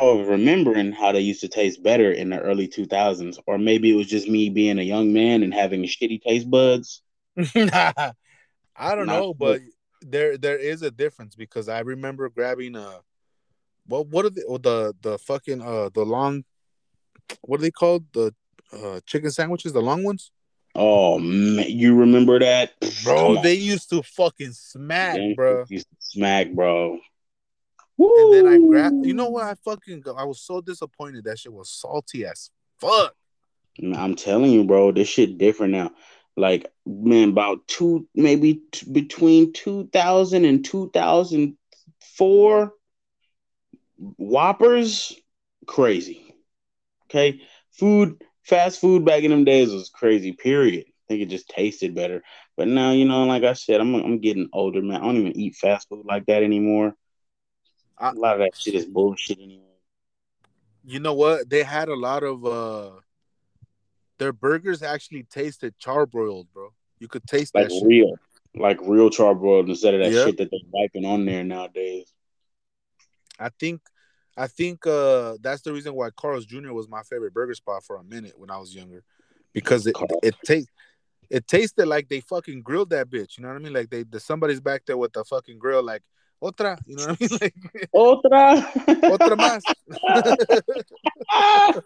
I was remembering how they used to taste better in the early 2000s, or maybe it was just me being a young man and having shitty taste buds. *laughs* I don't Not know, but there there is a difference because I remember grabbing a what what are the oh, the the fucking uh the long what are they called? The uh chicken sandwiches the long ones? Oh man, you remember that, bro they used to fucking smack Them bro. used to smack, bro. and then I Woo! grabbed you know what? I fucking I was so disappointed. That shit was salty as fuck. I'm telling you, bro, this shit different now. Like, man, about two, maybe t- between 2000 and 2004, Whoppers, crazy. Okay, food, fast food back in them days was crazy. Period. I think it just tasted better. But now, you know, like I said, I'm I'm getting older, man. I don't even eat fast food like that anymore. I- A lot of that shit is bullshit anymore. you know what they had a lot of uh their burgers actually tasted charbroiled bro you could taste Like that shit. real, like real charbroiled instead of that Yeah. shit that they're wiping on there nowadays. I think I think uh that's the reason why Carl's Jr. was my favorite burger spot for a minute when I was younger. Because it Carl's. it tastes it tasted like they fucking grilled that bitch. You know what I mean? Like they the, somebody's back there with the fucking grill, like otra. You know what I mean? *laughs* Like Otra. otra más. *laughs*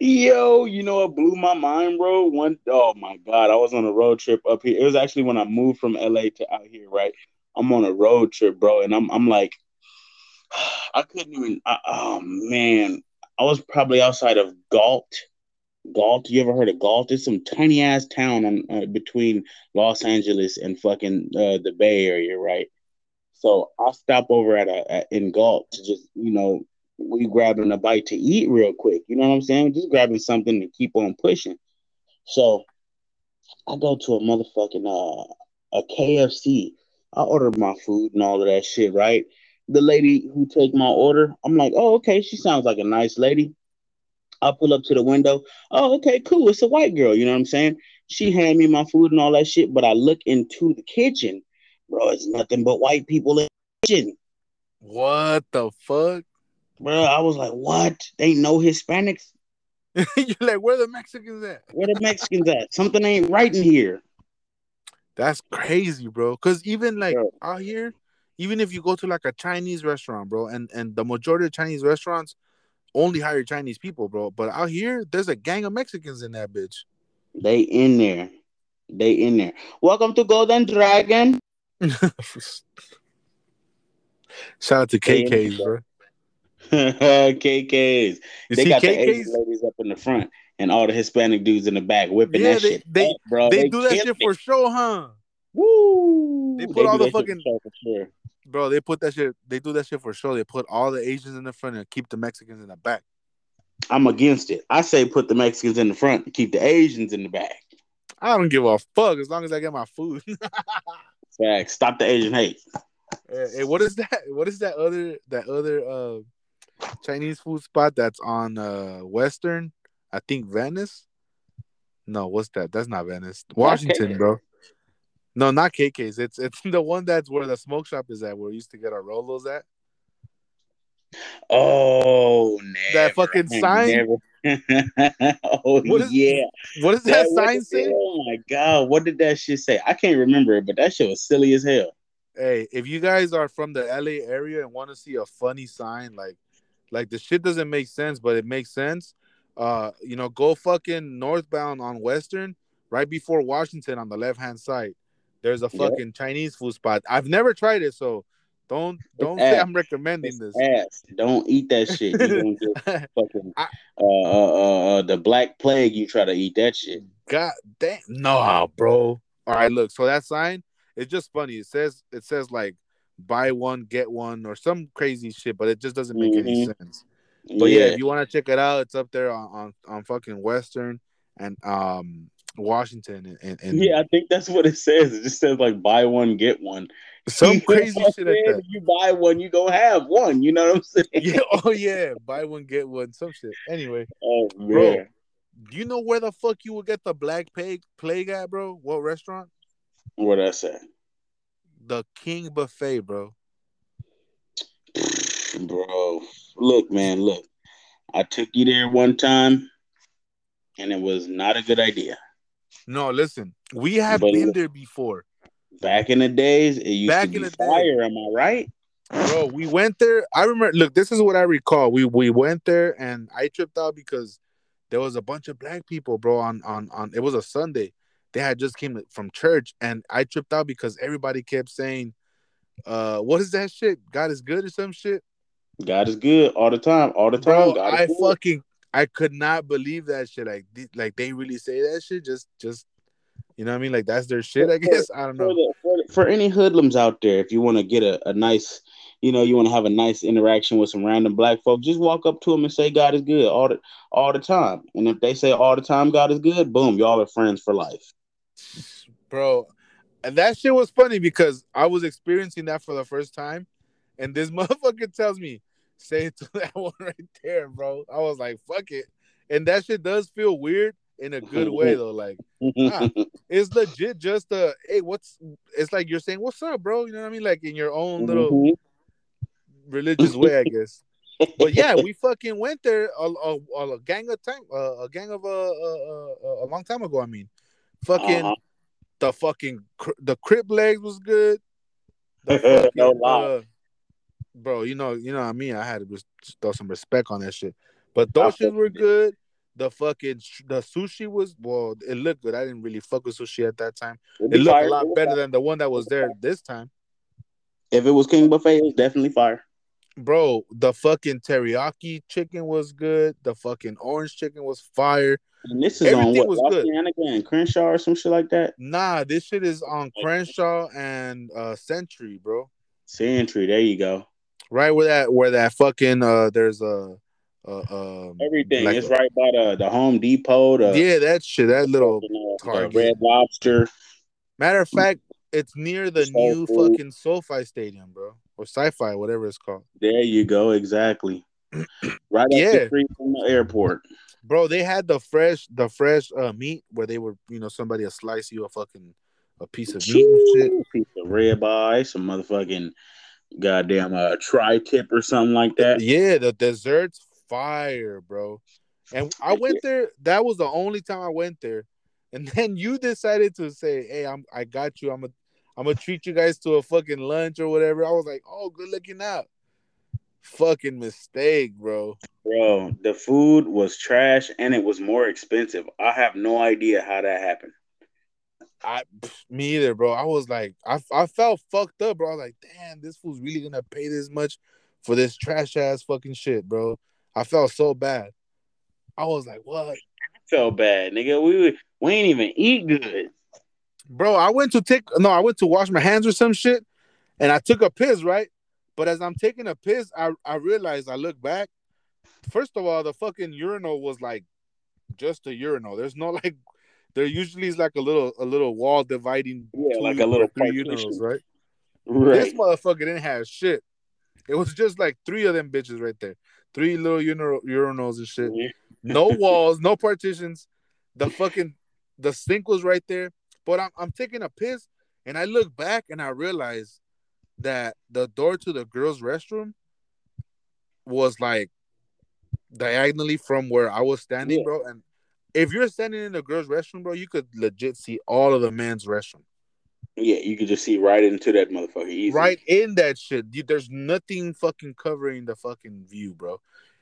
Yo, you know what blew my mind, bro? One, oh my god, I was on a road trip up here. It was actually when I moved from LA to out here, right? I'm on a road trip, bro, and I'm I'm like, I couldn't even. I, oh man, I was probably outside of Galt. Galt, you ever heard of Galt? It's some tiny ass town on uh, between Los Angeles and fucking uh, the Bay Area, right? So I'll stop over at a at, in Galt to just you know we grabbing a bite to eat real quick. You know what I'm saying? Just grabbing something to keep on pushing. So I go to a motherfucking uh a KFC. I order my food and all of that shit, right? The lady who take my order, I'm like, oh, okay, she sounds like a nice lady. I pull up to the window. Oh, okay, cool. It's a white girl. You know what I'm saying? She hand me my food and all that shit, but I look into the kitchen, bro. It's nothing but white people in the kitchen. What the fuck? Bro, I was like, what? They no Hispanics. *laughs* You're like, where the Mexicans at? Where the Mexicans at? Something ain't right in here. That's crazy, bro. Cause even like Bro. out here, even if you go to like a Chinese restaurant, bro, and and the majority of Chinese restaurants only hire Chinese people, bro. But out here, there's a gang of Mexicans in that bitch. They in there. They in there. Welcome to Golden Dragon. *laughs* Shout out to They KK's, bro. *laughs* KKs. You they got the Asian ladies up in the front and all the Hispanic dudes in the back whipping Yeah, that they- shit they- up, bro. They, do that shit it. for show, huh? Woo! They put do all the that shit for fucking- sure. Bro, they put that shit. They do that shit for sure. They put all the Asians in the front and keep the Mexicans in the back. I'm against it. I say put the Mexicans in the front and keep the Asians in the back. I don't give a fuck as long as I get my food. *laughs* Facts. Stop the Asian hate. hey, hey, what is that? *laughs* What is that other that other uh Chinese food spot that's on uh Western? I think Venice. No, what's that? That's not Venice. Washington, bro. No, not KK's. It's it's *laughs* the one that's where the smoke shop is at, where we used to get our Rolos at. Oh, never. That fucking sign? *laughs* Oh, What is- yeah. What does that, what sign say? Oh my god, what did that shit say? I can't remember it, but that shit was silly as hell. Hey, if you guys are from the LA area and want to see a funny sign, like like the shit doesn't make sense, but it makes sense. Uh, you know, go fucking northbound on Western, right before Washington on the left hand side. There's a Yep. fucking Chinese food spot. I've never tried it, so don't don't say ass. I'm recommending this. Ass. Don't eat that *laughs* shit. Gonna get *laughs* fucking I- uh, uh, uh, uh, the black plague. You try to eat that shit. God damn, no, bro. All right, look. So that sign, it's just funny. It says it says like buy one get one or some crazy shit, but it just doesn't make any Mhm. sense. But yeah, yeah, if you want to check it out, it's up there on, on, on fucking Western and um Washington and, and, yeah, I think that's what it says. It just says like buy one get one. some *laughs* crazy shit like that. You buy one, you gonna have one. You know what I'm *laughs* saying? Yeah, oh yeah, buy one get one, some shit. Anyway, Oh Bro. man. do you know where the fuck you would get the black plague plague at, bro? What restaurant? What I say? The King Buffet, bro. *sighs* Bro, look, man, look. I took you there one time, and it was not a good idea. No, listen, we have But- been there before, Back in the days, it used Back to in be the day. fire. Am I right? bro. We went there. I remember. Look, this is what I recall. We we went there, and I tripped out because there was a bunch of black people, bro. On on on. It was a Sunday. They had just came from church, and I tripped out because everybody kept saying, "Uh, what is that shit? God is good or some shit." God is good all the time, all the time. bro i good. fucking i could not believe that shit like th- like they really say that shit just just you know what i mean like that's their shit i guess i don't for, know the, for, the- for any hoodlums out there, if you want to get a, a nice, you know, you want to have a nice interaction with some random black folk, just walk up to them and say God is good all the all the time. And if they say all the time God is good, boom, y'all are friends for life. bro and that shit was funny because i was experiencing that for the first time and this *laughs* motherfucker tells me say it to *laughs* that one right there bro i was like fuck it and that shit does feel weird in a good way though like Ah. *laughs* it's legit just a hey what's it's like you're saying what's up bro you know what i mean like in your own little Mhm. religious way, I guess. But yeah, we fucking went there a, a, a gang of time, uh, a gang of uh, uh, uh, a long time ago. I mean, fucking Uh-huh. the fucking cr- the crib legs was good. The *laughs* fucking, No lie. Bro. You know, you know what I mean. I had to res- throw some respect on that shit. But those shits were good. The fucking the sushi was well, it looked good. I didn't really fuck with sushi at that time. It looked a lot better than the one that was there this time. If it was King Buffet, it was definitely fire. Bro, the fucking teriyaki chicken was good. The fucking orange chicken was fire. And this is on Everything what was good. And Crenshaw or some shit like that. Nah, this shit is on Crenshaw and uh Century, bro. Century, there you go. Right where that where that fucking uh there's a uh, um Everything. like it's right by the the Home Depot. The, yeah, that shit, that little the Red Lobster. matter of fact, it's near the So new cool. fucking SoFi Stadium, bro. Or sci-fi, whatever it's called. There you go. Exactly. *clears throat* Right up Yeah. the street from the airport. Bro, they had the fresh the fresh uh meat where they were, you know, somebody will slice you a fucking a piece of meat and shit. Piece of ribeye, some motherfucking goddamn uh, tri tip or something like that. Yeah, the desserts fire, bro. And I went there. That was the only time I went there. And *laughs* then you decided to say, "Hey, I'm I got you. I'm a I'm gonna treat you guys to a fucking lunch or whatever." I was like, "Oh, good looking out." Fucking mistake, bro. Bro, the food was trash and it was more expensive. I have no idea how that happened. I me either, bro. I was like, I I felt fucked up, bro. I was like, damn, this fool's really gonna pay this much for this trash ass fucking shit, bro. I felt so bad. I was like, what? I felt bad, nigga. We we ain't even eat good. Bro, I went to take no, I went to wash my hands or some shit, and I took a piss, right? But as I'm taking a piss, I I realized I look back. First of all, the fucking urinal was like just a urinal. There's no *laughs* like there usually is like a little a little wall dividing Yeah, like a little three urinals, right? Right. This motherfucker didn't have shit. It was just like three of them bitches right there. Three little urinal, urinals and shit. No walls, no partitions. The fucking the sink was right there. But I'm I'm taking a piss and I look back and I realize that the door to the girls' restroom was like diagonally from where I was standing, Yeah. bro. And if you're standing in the girls' restroom, bro, you could legit see all of the men's restroom. Yeah, you could just see right into that motherfucker easy. right in that shit. You, there's nothing fucking covering the fucking view, bro.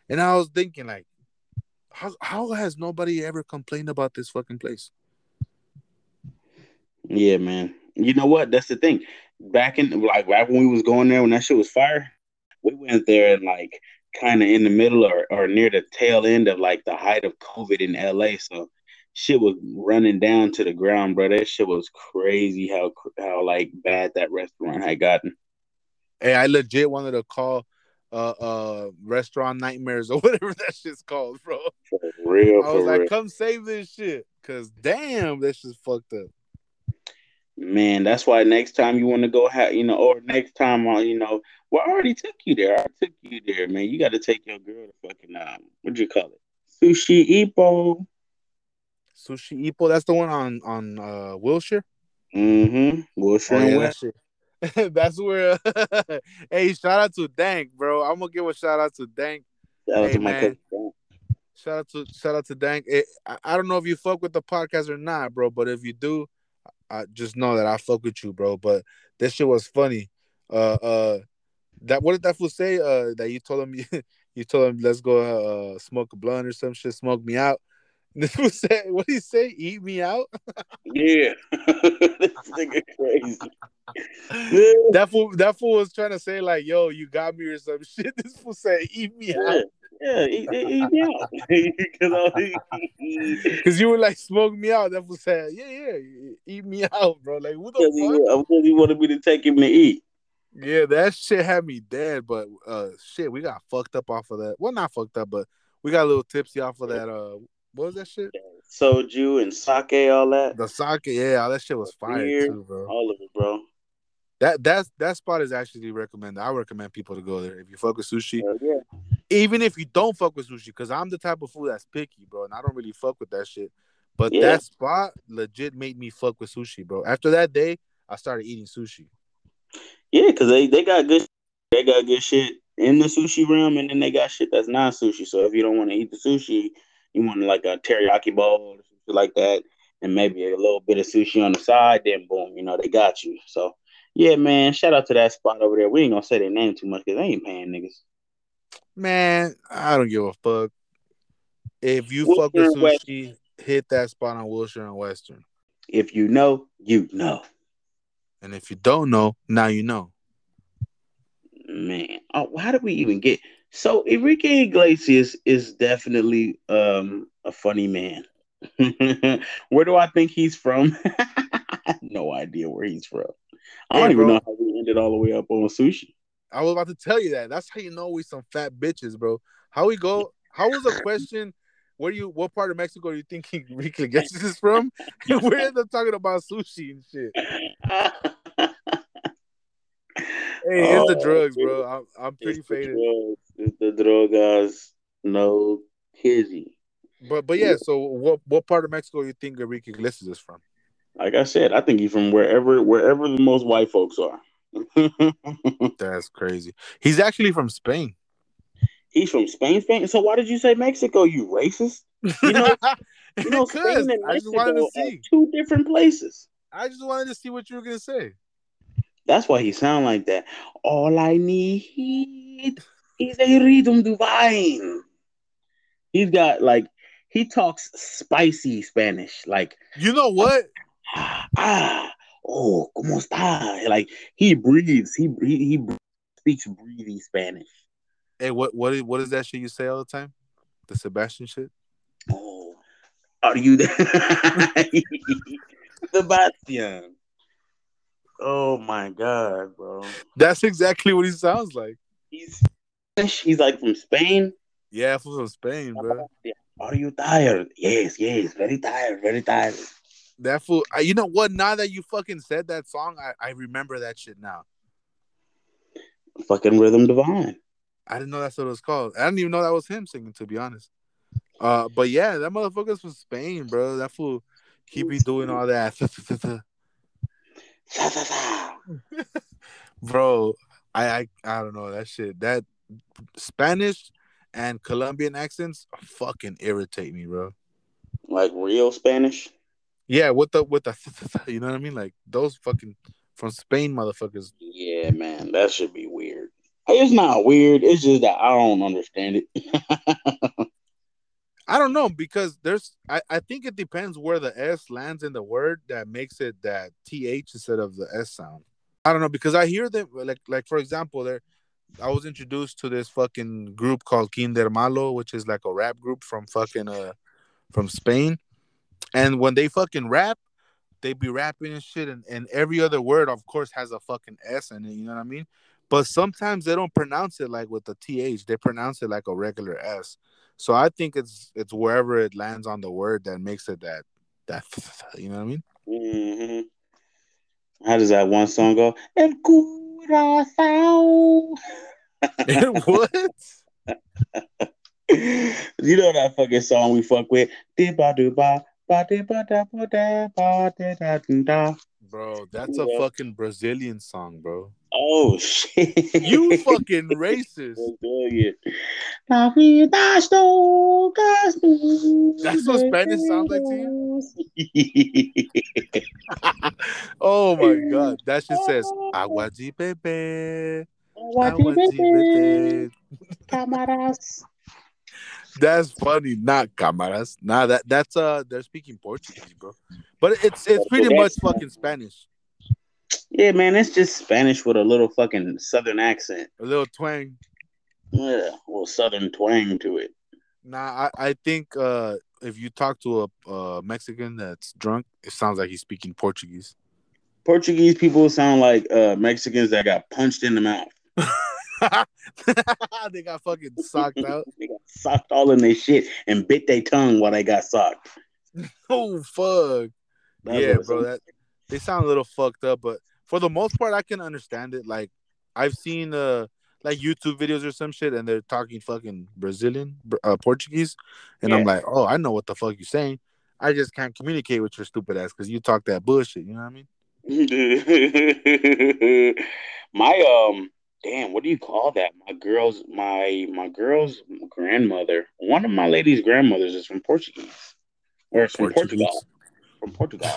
And I was thinking, like, how how has nobody ever complained about this fucking place? Yeah, man. You know what? That's the thing. Back in like back when we was going there when that shit was fire, we went there and like kind of in the middle or, or near the tail end of like the height of COVID in LA. So shit was running down to the ground, bro. That shit was crazy how how like bad that restaurant had gotten. Hey, I legit wanted to call uh uh restaurant nightmares or *laughs* whatever that shit's called, bro. For real, I was like, real. come save this shit. Cause damn, that shit's fucked up. Man, that's why next time you want to go, ha- you know, or next time, uh, you know, well, I already took you there. I took you there, man. You got to take your girl to fucking um, what'd you call it? Sushi Ippo. Sushi Ippo, that's the one on on uh Wilshire. Mm-hmm. Wilshire Oh, yeah, shit. *laughs* That's where. *laughs* hey, shout out to Dank, bro. I'm gonna give a shout out to Dank. Shout out to my cousin. Shout out to shout out to Dank. It, I, I don't know if you fuck with the podcast or not, bro. But if you do, I just know that I fuck with you, bro. But this shit was funny. Uh, uh, that what did that fool say? Uh, that you told him *laughs* you, told him let's go uh smoke a blunt or some shit, smoke me out. And *laughs* this fool said, what did he say? Eat me out. *laughs* Yeah, this nigga crazy. That fool, that fool was trying to say like, "Yo, you got me" or some shit. This fool said, "Eat me yeah, out," yeah, he, he, he, *laughs* yeah. *laughs* 'Cause I- because you were like, "Smoke me out." That fool said, "Yeah, yeah, eat me *laughs* out, bro." Like, what Because he, the fuck? because he wanted me to take him to eat. Yeah, that shit had me dead. But uh, shit, we got fucked up off of that. Well, not fucked up, but we got a little tipsy off of that. Uh, what was that shit? Soju and sake, all that, The sake. Yeah, all that shit was fire Beer. too, bro. all of it, bro. That that's that spot is actually recommended. I recommend people to go there if you fuck with sushi. Yeah. even if you don't fuck with sushi, because I'm the type of food that's picky, bro, and I don't really fuck with that shit. But Yeah. that spot legit made me fuck with sushi, bro. After that day, I started eating sushi. Yeah, because they, they got good they got good shit in the sushi realm and then they got shit that's not sushi. So if you don't want to eat the sushi, you want like a teriyaki bowl or something like that, and maybe a little bit of sushi on the side, then boom, you know, they got you. So yeah, man, shout out to that spot over there. We ain't gonna say their name too much because they ain't paying niggas. Man, I don't give a fuck. If you Wilshire fuck with sushi, hit that spot on Wilshire and Western. If you know, you know. And if you don't know, now you know. Man, oh, how did we even get so Enrique Iglesias is definitely um a funny man. *laughs* where do I think he's from? *laughs* No idea where he's from. I don't Hey, even bro. know how we ended all the way up on sushi. I was about to tell you that. That's how you know we some fat bitches, bro. How we go? How was the question? Where you? What part of Mexico do you think *laughs* Enrique Iglesias is from? *laughs* we ended up talking about sushi and shit. Hey, it's the Oh, drugs, dude. bro. I'm, I'm pretty the faded. drugs. It's the drogas. No kizzy. But but yeah. So what what part of Mexico do you think Enrique Iglesias is from? Like I said, I think he's from wherever wherever the most white folks are. *laughs* That's crazy. He's actually from Spain. he's from Spain, Spain. So why did you say Mexico? You racist? You know- *laughs* You know, Because Spain and I just Mexico wanted to are see. two different places. I just wanted to see what you were gonna say. That's why he sound like that. All I need is a rhythm divine. He's got like he talks spicy Spanish, like You know what? Ah, *sighs* oh, cómo está? Like he breathes, he he, he speaks breathy Spanish. Hey, what what is what is that shit you say all the time? The Sebastian shit. Oh, are you there? *laughs* Sebastian. Oh my god, bro. That's exactly what he sounds like. He's he's like from Spain. Yeah, from Spain, bro. Are you tired? Yes, yes, very tired, very tired. That fool. I- You know what? Now that you fucking said that song, I, I remember that shit now. Fucking rhythm divine. I didn't know that's what it was called. I didn't even know that was him singing, to be honest. Uh, but yeah, that motherfucker's from Spain, bro. That fool, he be doing all that, *laughs* bro. I, I I don't know that shit. That Spanish and Colombian accents fucking irritate me, bro. Like real Spanish. Yeah, with the with the *laughs* you know what I mean? Like those fucking from Spain motherfuckers. Yeah, man, that should be weird. It's not weird. It's just that I don't understand it. *laughs* I don't know because there's I, I think it depends where the S lands in the word that makes it that TH instead of the S sound. I don't know because I hear them like like for example there I was introduced to this fucking group called Kinder Malo, which is like a rap group from fucking uh from Spain. And when they fucking rap, they be rapping and shit and, and every other word of course has a fucking S in it, you know what I mean? But sometimes they don't pronounce it like with the TH, they pronounce it like a regular S. So I think it's it's wherever it lands on the word that makes it that that *laughs* you know what I mean? hmm How does that one song go? El *laughs* Curazao. what? *laughs* you know that fucking song we fuck with? Diba duba, Bro, that's a fucking Brazilian song, bro. Oh shit! You *laughs* fucking racist. Brazilian. La vida es locas, That's what Spanish sounds like to you. *laughs* *laughs* Oh my god. That shit says agua de bebé. Agua de bebé. Cámaras. That's funny. Not cámaras. Nah, that that's uh they're speaking Portuguese, bro. But it's it's pretty much fucking Spanish. Yeah, man, it's just Spanish with a little fucking southern accent. A little twang. Yeah, a little southern twang to it. Nah, I, I think uh if you talk to a uh, Mexican that's drunk, it sounds like he's speaking Portuguese. Portuguese people sound like uh, Mexicans that got punched in the mouth. *laughs* *laughs* they got fucking socked *laughs* out. They got socked all in their shit and bit their tongue while they got socked. *laughs* Oh fuck. That's yeah, bro. That they sound a little fucked up, but for the most part, I can understand it. Like I've seen uh like YouTube videos or some shit, and they're talking fucking Brazilian, uh, Portuguese, and I'm like, oh, I know what the fuck you're saying. I just can't communicate with your stupid ass because you talk that bullshit. You know what I mean? my um damn what do you call that my girl's my my girl's grandmother one of my lady's grandmothers is from portuguese or from portugal from portugal *laughs*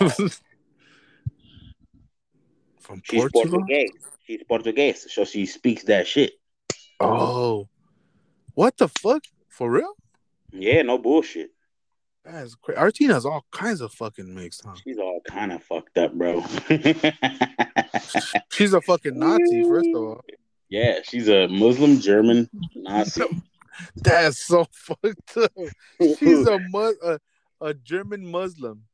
From she's Portugal. portuguese she's portuguese so she speaks that shit Oh, what the fuck? For real? yeah no bullshit That's crazy. Artina's all kinds of fucking mixed, huh? she's all kind of fucked up bro *laughs* She's a fucking Nazi, first of all. Yeah she's a muslim german nazi *laughs* That's so fucked up. She's a a, a German Muslim.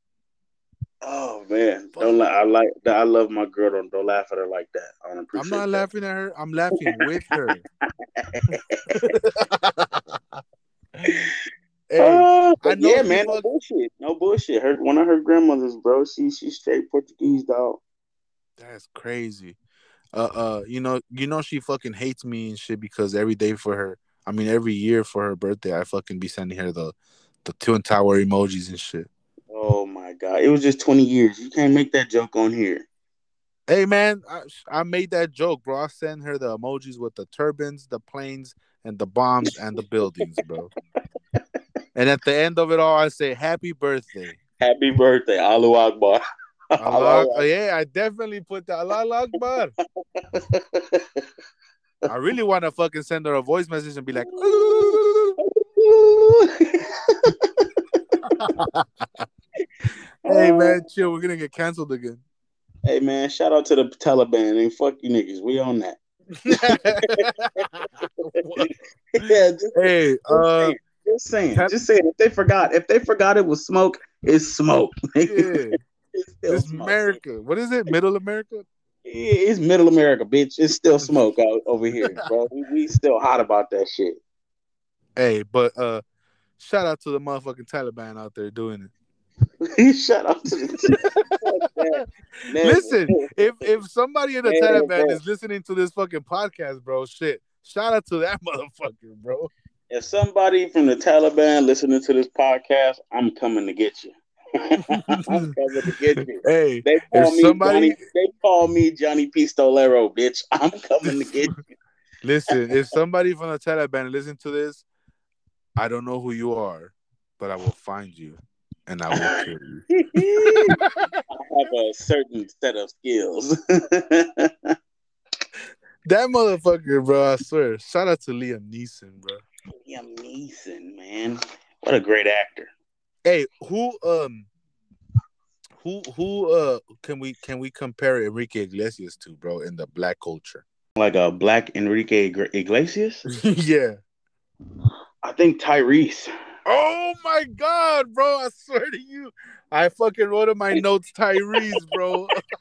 Oh man, don't la- I like I love my girl. Don't don't laugh at her like that. I don't appreciate. I'm not that. laughing at her. I'm laughing with her. *laughs* *laughs* hey, Uh, I know yeah, man, no bullshit, no bullshit. Her one of her grandmothers, bro. She she's straight Portuguese, dog. that's crazy. Uh, uh, you know, you know, she fucking hates me and shit because every day for her, I mean, every year for her birthday, I fucking be sending her the the twin tower emojis and shit. Oh my god, it was just twenty years. You can't make that joke on here. Hey man, I, I made that joke, bro. I send her the emojis with the turbines, the planes, and the bombs and the buildings, bro. *laughs* and at the end of it all, I say happy birthday. Happy birthday, Alu Akbar. *laughs* Allah, yeah, I definitely put the Allah Akbar. I really want to fucking send her a voice message and be like, "Hey man, chill. We're gonna get canceled again." hey man, shout out to the Taliban and fuck you niggas. We on that. *laughs* yeah, just, hey, uh, just saying, just saying. If they forgot, if they forgot it was smoke, it's smoke. yeah, It's smoke. America. What is it? Middle America? It's middle America, bitch. It's still smoke out over here, *laughs* bro. We, we still hot about that shit. Hey, but uh, shout out to the motherfucking Taliban out there doing it. *laughs* Shout out to the *laughs* Listen, if if somebody in the Taliban is listening to this fucking podcast, bro, shit, shout out to that motherfucker, bro. If somebody from the Taliban listening to this podcast, I'm coming to get you. I'm coming to get you. Hey, They call If me somebody- Johnny. They call me Johnny Pistolero, bitch. *laughs* I'm coming to get you. listen, if somebody from the Taliban listen to this, I don't know who you are, but I will find you and I will kill you. *laughs* I have a certain set of skills. *laughs* That motherfucker, bro, I swear. Shout out to Liam Neeson, bro. Liam Neeson, man, what a great actor. Hey, who um who who uh can we can we compare Enrique Iglesias to, bro, in the black culture? Like a black Enrique Iglesias. *laughs* yeah. I think Tyrese. Oh my god, bro! I swear to you, I fucking wrote in my notes Tyrese, bro. *laughs*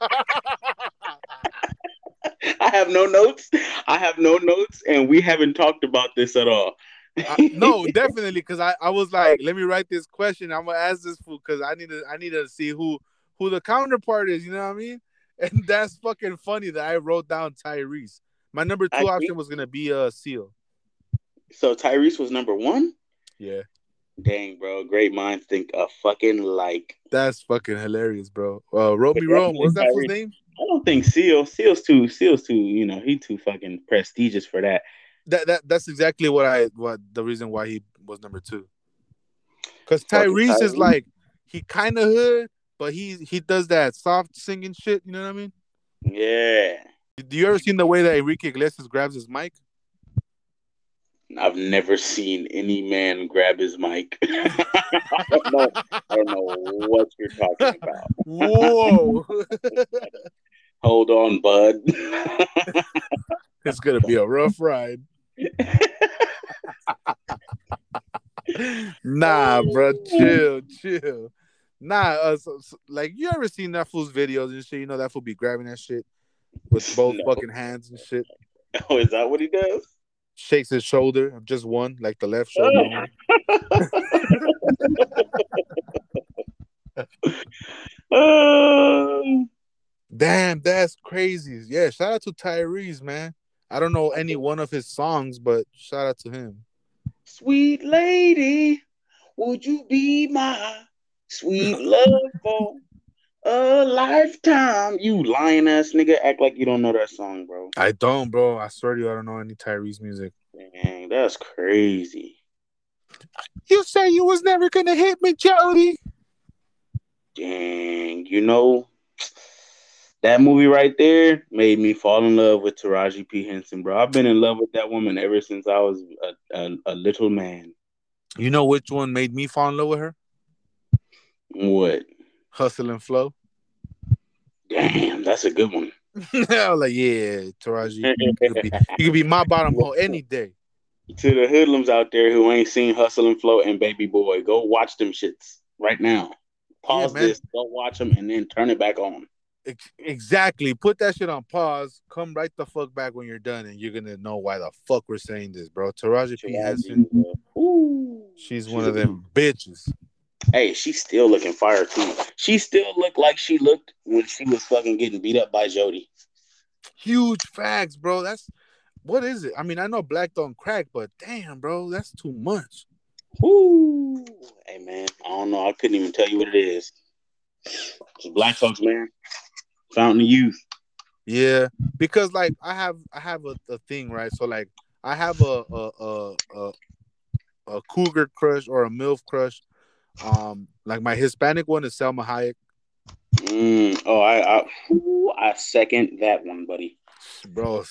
I have no notes. I have no notes, and we haven't talked about this at all. I- *laughs* no, definitely, because I, I was like, let me write this question. I'm gonna ask this fool because I need to I need to see who who the counterpart is. You know what I mean? *laughs* And that's fucking funny that I wrote down Tyrese. My number two I option was gonna be uh Seal. So Tyrese was number one. Yeah. Dang, bro. Great minds think a fucking like. That's fucking hilarious, bro. Uh, Romy Rome, what's that Tyrese. name? I don't think Seal. Seal's too. Seal's too. You know, he too fucking prestigious for that. That that that's exactly what I what the reason why he was number two. Because Tyrese is like he kind of hood, but he he does that soft singing shit. You know what I mean? Yeah. Do you ever seen the way that Enrique Iglesias grabs his mic? I've never seen any man grab his mic. *laughs* I don't know. I don't know what you're talking about. *laughs* Whoa! Hold on, bud. *laughs* it's gonna be a rough ride. Nah, bro, chill, chill. Nah, uh, so, so- like you ever seen that fool's videos and shit? You know that fool be grabbing that shit with *laughs* both No. fucking hands and shit. oh, is that what he does? Shakes his shoulder, just one, like the left shoulder. Uh, *laughs* *laughs* Damn, that's crazy. Yeah, shout out to Tyrese, man. I don't know any one of his songs, but shout out to him. sweet lady, would you be my sweet *laughs* love for a lifetime? You lying ass nigga, act like you don't know that song, bro. I don't, bro. I swear to you, I don't know any Tyrese music. Dang, that's crazy. You say you was never gonna hit me, Jody. Dang, you know that movie right there made me fall in love with Taraji P Henson, bro. I've been in love with that woman ever since I was a, a, a little man. You know which one made me fall in love with her? What? Hustle and Flow. Damn, that's a good one. *laughs* I was like, yeah, Taraji, you could be, you could be my bottom hole any day. To the hoodlums out there who ain't seen Hustle and Flow and Baby Boy, go watch them shits right now. Pause Yeah, this, go watch them, and then turn it back on. Ex- exactly. Put that shit on pause. Come right the fuck back when you're done, and you're gonna know why the fuck we're saying this, bro. Taraji P Henson, she's one of them bitches. Hey, she's still looking fire too. She still looked like she looked when she was fucking getting beat up by Jody. Huge facts, bro. That's what is it? I mean, I know black don't crack, but damn, bro, that's too much. Ooh. Hey man, I don't know. I couldn't even tell you what it is. It's black folks, man. Fountain of youth. Yeah, because like I have I have a, a thing, right? So like I have a a a a, a cougar crush or a milf crush. Um, like my Hispanic one is Selma Hayek, Mm, oh, I I, ooh, I second that one, buddy. bro.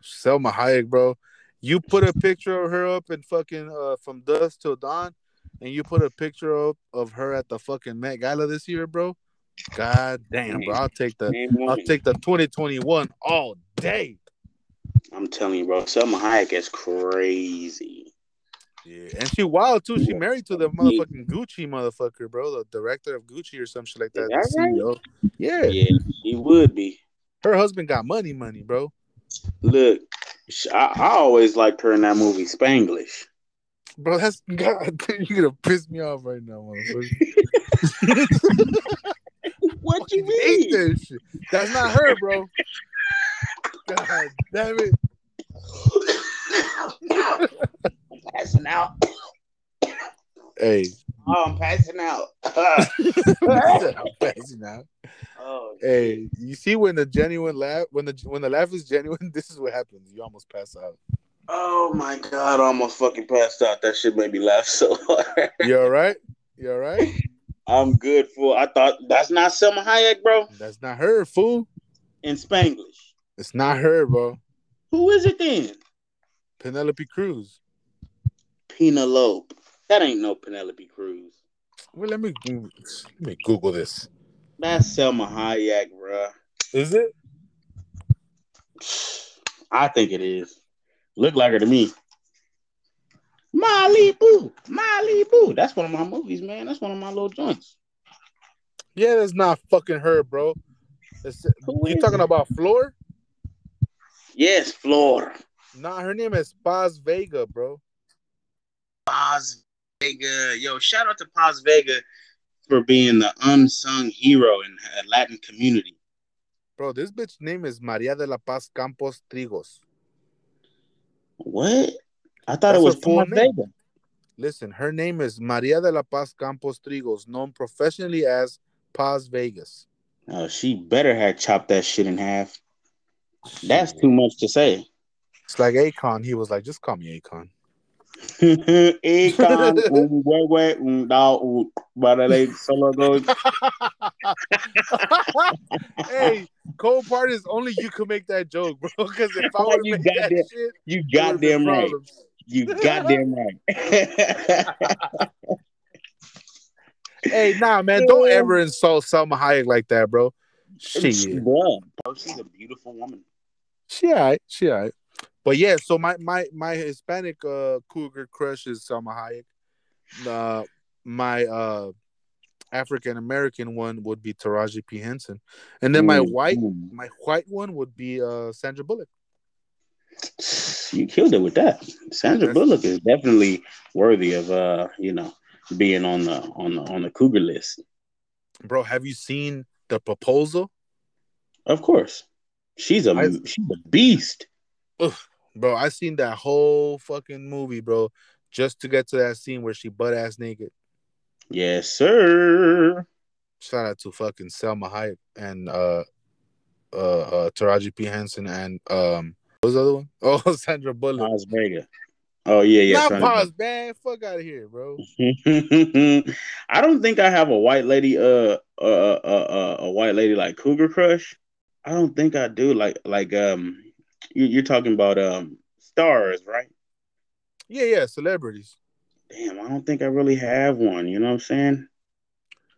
Selma Hayek, bro. You put a picture of her up in fucking uh from dusk till dawn, and you put a picture up of her at the fucking Met Gala this year, bro. God damn, bro. I'll take the I'll take the 2021 all day. I'm telling you, bro. Selma Hayek is crazy. Yeah, and she wild too. She married to the motherfucking Gucci motherfucker, bro, the director of Gucci or some shit like that. That right? Yeah, Yeah, he would be. her husband got money, money, bro. Look, I, I always liked her in that movie Spanglish. Bro, that's *laughs* God. You're gonna piss me off right now, motherfucker. *laughs* What you mean? that shit. That's not her, bro. God damn it. I'm passing out. Hey, Oh, I'm passing out. *laughs* I'm passing out. *laughs* oh, Hey, you see when the genuine laugh, when the when the laugh is genuine, *laughs* this is what happens. You almost pass out. oh my god, I almost fucking passed out. That shit made me laugh so hard. You all right? You all right? I'm good for. I thought that's not Selma Hayek, bro. That's not her, fool. In Spanglish. It's not her, bro. Who is it then? Penelope Cruz. Penelope. That ain't no Penelope Cruz. Well, let me let me Google this. That's Selma Hayek, bro. Is it? I think it is. Look like her to me. Molly Boo. Molly Boo. That's one of my movies, man. That's one of my little joints. Yeah, that's not fucking her, bro. It's, you talking it? about Flor? Yes, Flor. Nah, her name is Paz Vega, bro. Paz Vega. Yo, shout out to Paz Vega for being the unsung hero in the Latin community. Bro, this bitch name is Maria de la Paz Campos Trigos. What? I thought That's it was her full Paz name. Vega. Listen, her name is Maria de la Paz Campos Trigos, known professionally as Paz Vegas. Oh, she better have chopped that shit in half. That's too much to say. It's like Akon. He was like, just call me Akon. *laughs* Akon, *laughs* un huehue, un dao, un barale, solo go. *laughs* hey, cold Part is only you can make that joke, bro. Because if I would You have made that shit, You goddamn right. problems. You *laughs* goddamn right. *laughs* Hey, nah, man, don't ever insult Selma Hayek like that, bro. She, bro, she's a beautiful woman. she, alright, she, alright. But yeah, so my my my Hispanic uh cougar crush is Selma Hayek. Uh, my uh African American one would be Taraji P Henson, and then my Mm, white my white one would be uh Sandra Bullock. You killed it with that. Sandra Bullock is definitely worthy of uh, you know, being on the on the on the cougar list. Bro, have you seen the proposal? Of course. She's a I- she's a beast. Bro, I seen that whole fucking movie, bro, just to get to that scene where she butt ass naked. Yes, sir. Shout out to fucking Salma Hayek and uh uh, uh Taraji P Henson and um what was the other one? *laughs* Oh, Sandra Bullock. Las Vegas. Oh yeah, yeah. Not pause, man. Fuck out of here, bro. *laughs* I don't think I have a white lady uh uh, uh uh a white lady like cougar crush. I don't think I do. Like like um you, you're talking about um stars, right? Yeah, yeah, celebrities. Damn, I don't think I really have one. You know what I'm saying?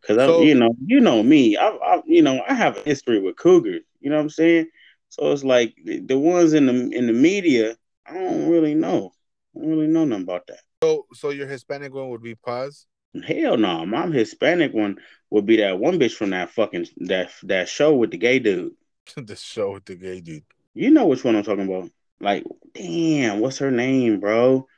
Because I, So- you know, you know me. I, I, you know, I have a history with cougars. You know what I'm saying? So it's like the, ones in the in the media. I don't really know. I don't really know nothing about that. So so your Hispanic one would be Paz? Hell no, my Hispanic one would be that one bitch from that fucking that that show with the gay dude. *laughs* the show with the gay dude. You know which one I'm talking about? Like, damn, what's her name, bro?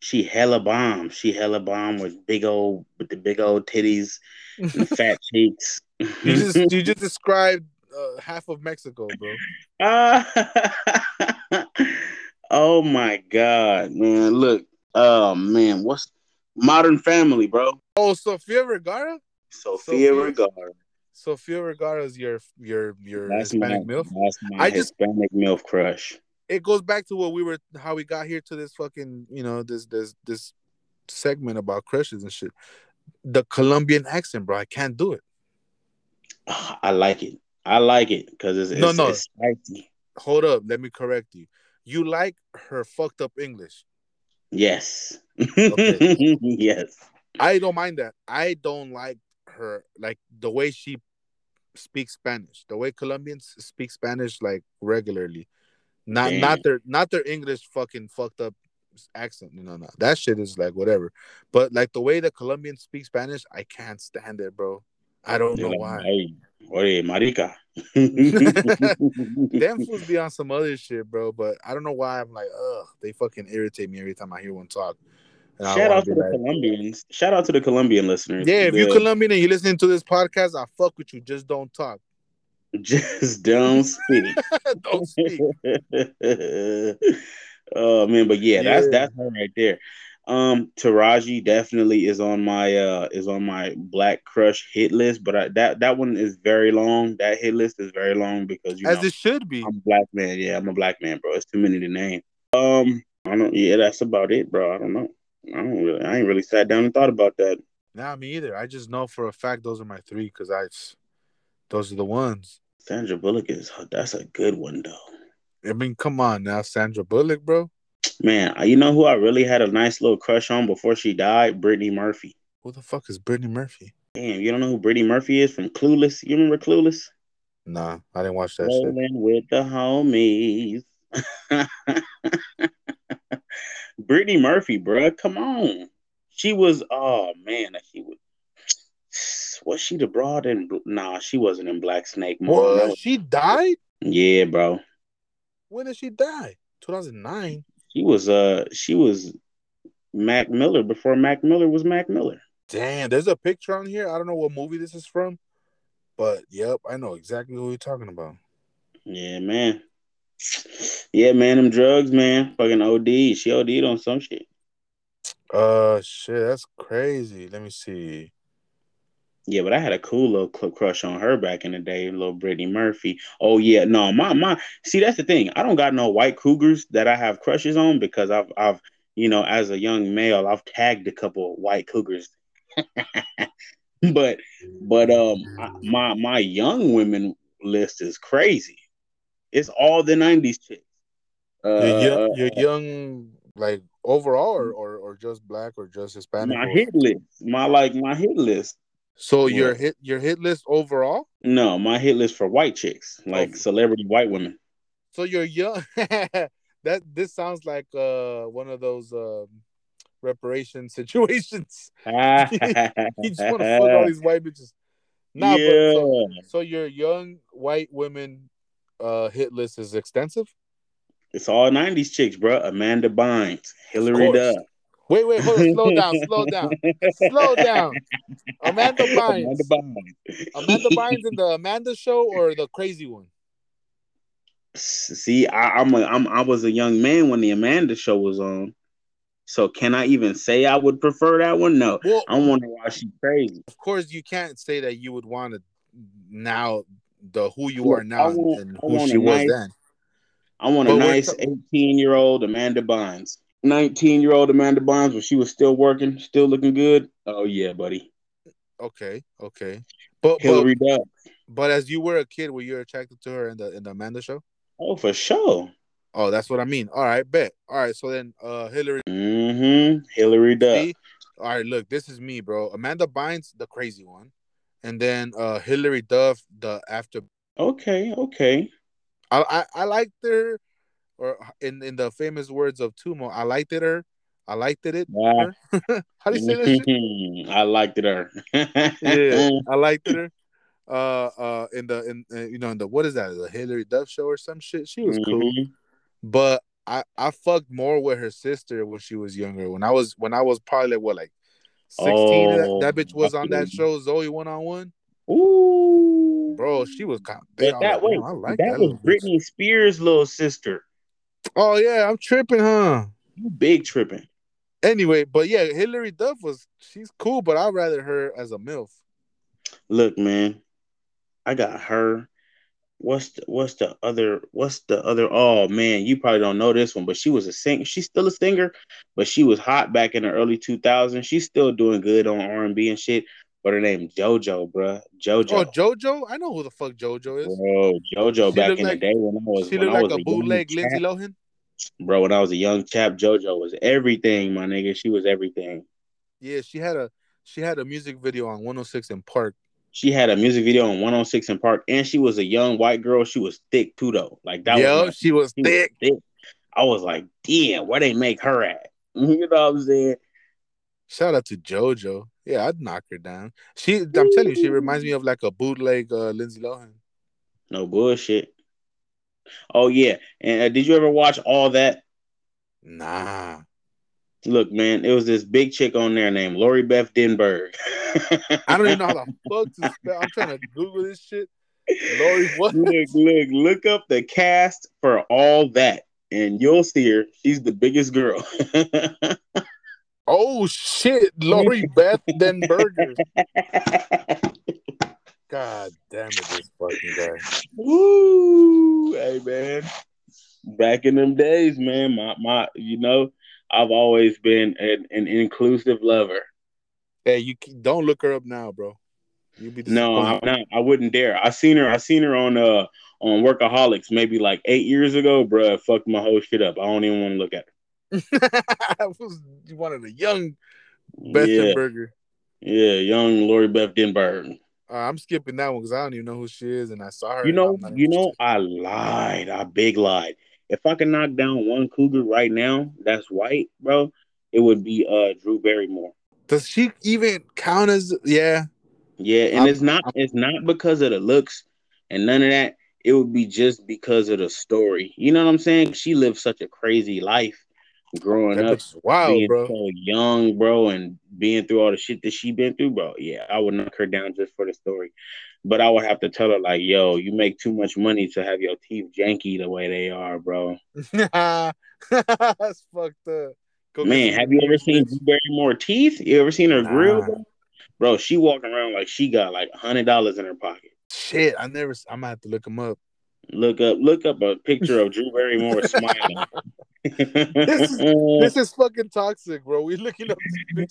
She hella bomb. She hella bomb with big old with the big old titties and *laughs* fat cheeks. You just you just *laughs* described uh, half of Mexico, bro. Ah, *laughs* oh my god, man! Look, oh man, what's Modern Family, bro? Oh, Sofia Vergara? Sophia? Vergara. Sofia Vergara is your your your That's my, Hispanic milf. that's my I just- Hispanic milf crush. It goes back to what we were how we got here to this fucking you know this this this segment about crushes and shit. The Colombian accent, bro. I can't do it. Ah, I like it. I like it because it's, No, it's, no. it's spicy. Hold up, let me correct you. You like her fucked up English. Yes. Okay. *laughs* yes. I don't mind that. I don't like her like the way she speaks Spanish. The way Colombians speak Spanish like regularly. Not Damn. not their not their English fucking fucked up accent. You know, no. That shit is like whatever. But like the way the Colombians speak Spanish, I can't stand it, bro. I don't know like, why. Hey, oye, marica. *laughs* Them *laughs* fools be on some other shit, bro. But I don't know why I'm like, ugh, they fucking irritate me every time I hear one talk. And Shout out to the like, Colombians. Shout out to the Colombian listeners. Yeah, if you're Colombian and you're listening to this podcast, I fuck with you. Just don't talk. *laughs* just don't speak. don't speak. oh man, but yeah, that's that's her right there. Um, Taraji definitely is on my uh is on my black crush hit list, but I, that that one is very long. That hit list is very long because you As know it should be. I'm a black man. Yeah, I'm a black man, bro. It's too many to name. Um, I don't. Yeah, that's about it, bro. I don't know. I don't really. I ain't really sat down and thought about that. Nah, me either. I just know for a fact those are my three because I, those are the ones. Sandra Bullock is that's a good one though. I mean, come on now, Sandra Bullock, bro. Man, uh, you know who I really had a nice little crush on before she died? Brittany Murphy. Who the fuck is Brittany Murphy? Damn, you don't know who Brittany Murphy is from Clueless? You remember Clueless? Nah, I didn't watch that shit. Rolling with the homies. *laughs* Brittany Murphy, bro, come on. She was, oh man, she was. *sniffs* Was she the broad in? Nah, she wasn't in Black Snake. What? She died? yeah, bro. When did she die? 2009. She was, uh, she was Mac Miller before Mac Miller was Mac Miller. Damn, there's a picture on here. I don't know what movie this is from, but yep, I know exactly who you're talking about. Yeah, man. Yeah, man, them drugs, man. Fucking OD. She OD'd on some shit. Uh, shit, that's crazy. Let me see. Yeah, but I had a cool little crush on her back in the day, little Brittany Murphy. Oh yeah, no, my my. See, that's the thing. I don't got no white cougars that I have crushes on because I've I've you know as a young male I've tagged a couple of white cougars. *laughs* but but um my my young women list is crazy. It's all the '90s chicks. Uh, You're young, you're young like overall, or, or or just black, or just Hispanic. my or- hit list, my like my hit list. So your hit your hit list overall. No, my hit list for white chicks, like Oh. celebrity white women. So you're young. *laughs* that this sounds like uh one of those um reparation *laughs* situations. *laughs* you just want to fuck all these white bitches. Nah, yeah, but so, so your young white women uh hit list is extensive. it's all '90s chicks, bro. Amanda Bynes, Hilary. Duff. Wait, wait, hold on, slow down, slow down, slow *laughs* down. Amanda Bynes. Amanda Bynes. Amanda Bynes in the Amanda show or the crazy one? See, I, I'm a, I'm I was a young man when the Amanda show was on. So can I even say I would prefer that one? No. Well, I'm wondering why she's crazy. of course you can't say that you would want to now the who you Look, are now I want- and who want she a was nice- then. I want a But nice 18 year old Amanda Bynes. 19 year old Amanda Bynes when she was still working, still looking good. Oh yeah, buddy. Okay, okay. But but, Hilary Duff. but as you were a kid, were you attracted to her in the in the Amanda show? Oh, for sure. Oh, that's what I mean. All right, bet. All right, so then uh Hilary Mm-hmm. Hilary Duff. See? All right, look, this is me, bro. Amanda Bynes, the crazy one, and then uh Hilary Duff, the after. Okay, okay. I I, I liked her, or in in the famous words of Tumo, I liked it her. I liked it. it her. How do you say this? *laughs* I liked it her. Yeah, *laughs* I liked it her. Uh, uh, in the in you know in the what is that the Hilary Duff show or some shit? She was cool, Mhm. but I I fucked more with her sister when she was younger. When I was when I was probably what like sixteen, that, Oh, that bitch was on that show Zoey one on one. Ooh. Bro, she was kind of that way, I like that, that, was. Britney Spears' little sister. Oh yeah, I'm tripping, huh? You big tripping. Anyway, but yeah, Hilary Duff was she's cool, but I'd rather her as a MILF. Look, man, I got her. What's the what's the other what's the other oh man, you probably don't know this one, but she was a singer. She's still a singer, but she was hot back in the early 2000s. She's still doing good on R&B and shit. But her name JoJo, bruh. JoJo. Oh, JoJo? I know who the fuck JoJo is. Bro, JoJo She back in like- the day when I was She looked like was a bootleg chap, Lindsay Lohan. bro. When I was a young chap, JoJo was everything, my nigga. She was everything. Yeah, she had a she had a music video on 106 in Park. She had a music video on 106 in Park, and she was a young white girl. She was thick too, though. Like that Yo, was she was she was thick. thick. I was like, damn, where they make her at? *laughs* You know what I'm saying? Shout out to JoJo. Yeah, I'd knock her down. She, I'm telling you, she reminds me of like a bootleg uh, Lindsay Lohan. No bullshit. Oh yeah, and uh, did you ever watch all that? Nah. Look, man, it was this big chick on there named Lori Beth Denberg. I don't even know how the *laughs* fuck to spell. I'm trying to Google this shit. Lori, what? look, look, look up the cast for all that, and you'll see her. She's the biggest girl. *laughs* Oh shit, Lori *laughs* Beth Denberger. *laughs* God damn it, this fucking guy. Woo! Hey man, back in them days, man, my my, you know, I've always been an, an inclusive lover. Hey, you don't look her up now, bro. You be No, I'm not. I wouldn't dare. I seen her. I seen her on uh on Workaholics maybe like eight years ago, bruh. Fucked my whole shit up. I don't even want to look at her. *laughs* I was one of the young Beth yeah, yeah, young Lori Beth Denberg. Uh, I'm skipping that one because I don't even know who she is, and I saw her. You know, I'm you know. I lied. I big lied. If I could knock down one cougar right now, that's white, bro. It would be uh Drew Barrymore. Does she even count as? Yeah, Yeah, and I'm- it's not it's not because of the looks and none of that. It would be just because of the story. You know what I'm saying? She lived such a crazy life growing that up, wild, being bro. so young, bro, and being through all the shit that she been through, bro. Yeah, I would knock her down just for the story. But I would have to tell her like, yo, you make too much money to have your teeth janky the way they are, bro. *laughs* That's fucked up. Go Man, have you ever seen bitch. Drew Barrymore teeth? You ever seen her grill? Nah. Bro? bro, she walking around like she got like hundred dollars in her pocket. Shit, I never. I'm gonna have to look them up. Look up, look up a picture of Drew Barrymore *laughs* smiling. This is fucking toxic, bro. We looking up.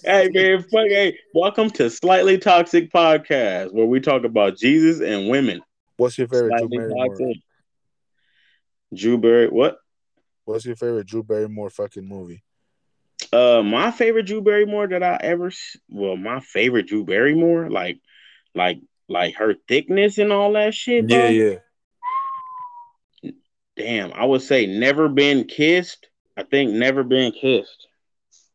Hey man, fuck hey, welcome to Slightly Toxic Podcast, where we talk about Jesus and women. What's your favorite Drew Slightly Barrymore? toxic. Drew Barry, what? What's your favorite Drew Barrymore fucking movie? Uh, my favorite Drew Barrymore that I ever, well, my favorite Drew Barrymore, like, like, like her thickness and all that shit. bro. yeah. Damn, I would say never been kissed. I think never been kissed.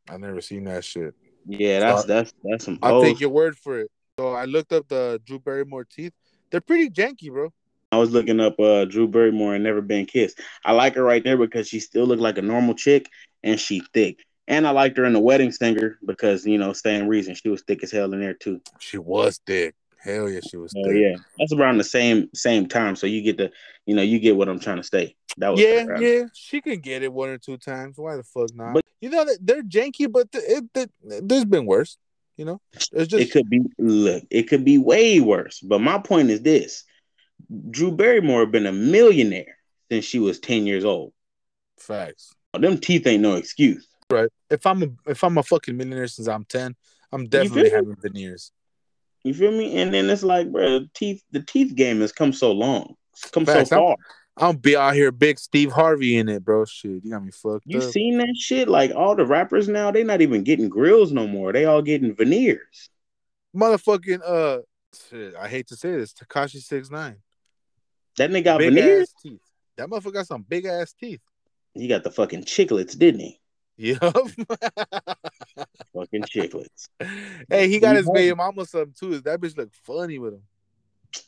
I never seen that shit. Yeah, that's So, that's that's some. I'll take your word for it. So I looked up the Drew Barrymore teeth. They're pretty janky, bro. I was looking up uh Drew Barrymore and Never Been Kissed. I like her right there because she still looked like a normal chick and she thick. And I liked her in the Wedding Singer because you know same reason she was thick as hell in there too. She was thick. Hell yeah, she was Oh thick. yeah, that's around the same same time. So you get the you know you get what I'm trying to say. That was Yeah, yeah, she can get it one or two times. Why the fuck not? But- you know that they're janky, but it, the, there's been worse. You know, it's just It could be look, it could be way worse. But my point is this: Drew Barrymore been a millionaire since she was ten years old. facts. Them teeth ain't no excuse. Right. If I'm a if I'm a fucking millionaire since I'm ten, I'm definitely having veneers. You feel me? And then it's like, bro, the teeth the teeth game has come so long, it's come Facts. so I'm- far. I'll be out here, big Steve Harvey in it, bro. Shit, you got me fucked You up. seen that shit? Like all the rappers now, they not even getting grills no more. They all getting veneers. Motherfucking uh, shit, I hate to say this, Tekashi six nine, That nigga got big veneers. teeth. That motherfucker got some big ass teeth. He got the fucking chiclets, didn't he? Yup. *laughs* Fucking chiclets. hey, he got his baby mama something too. That bitch look funny with him.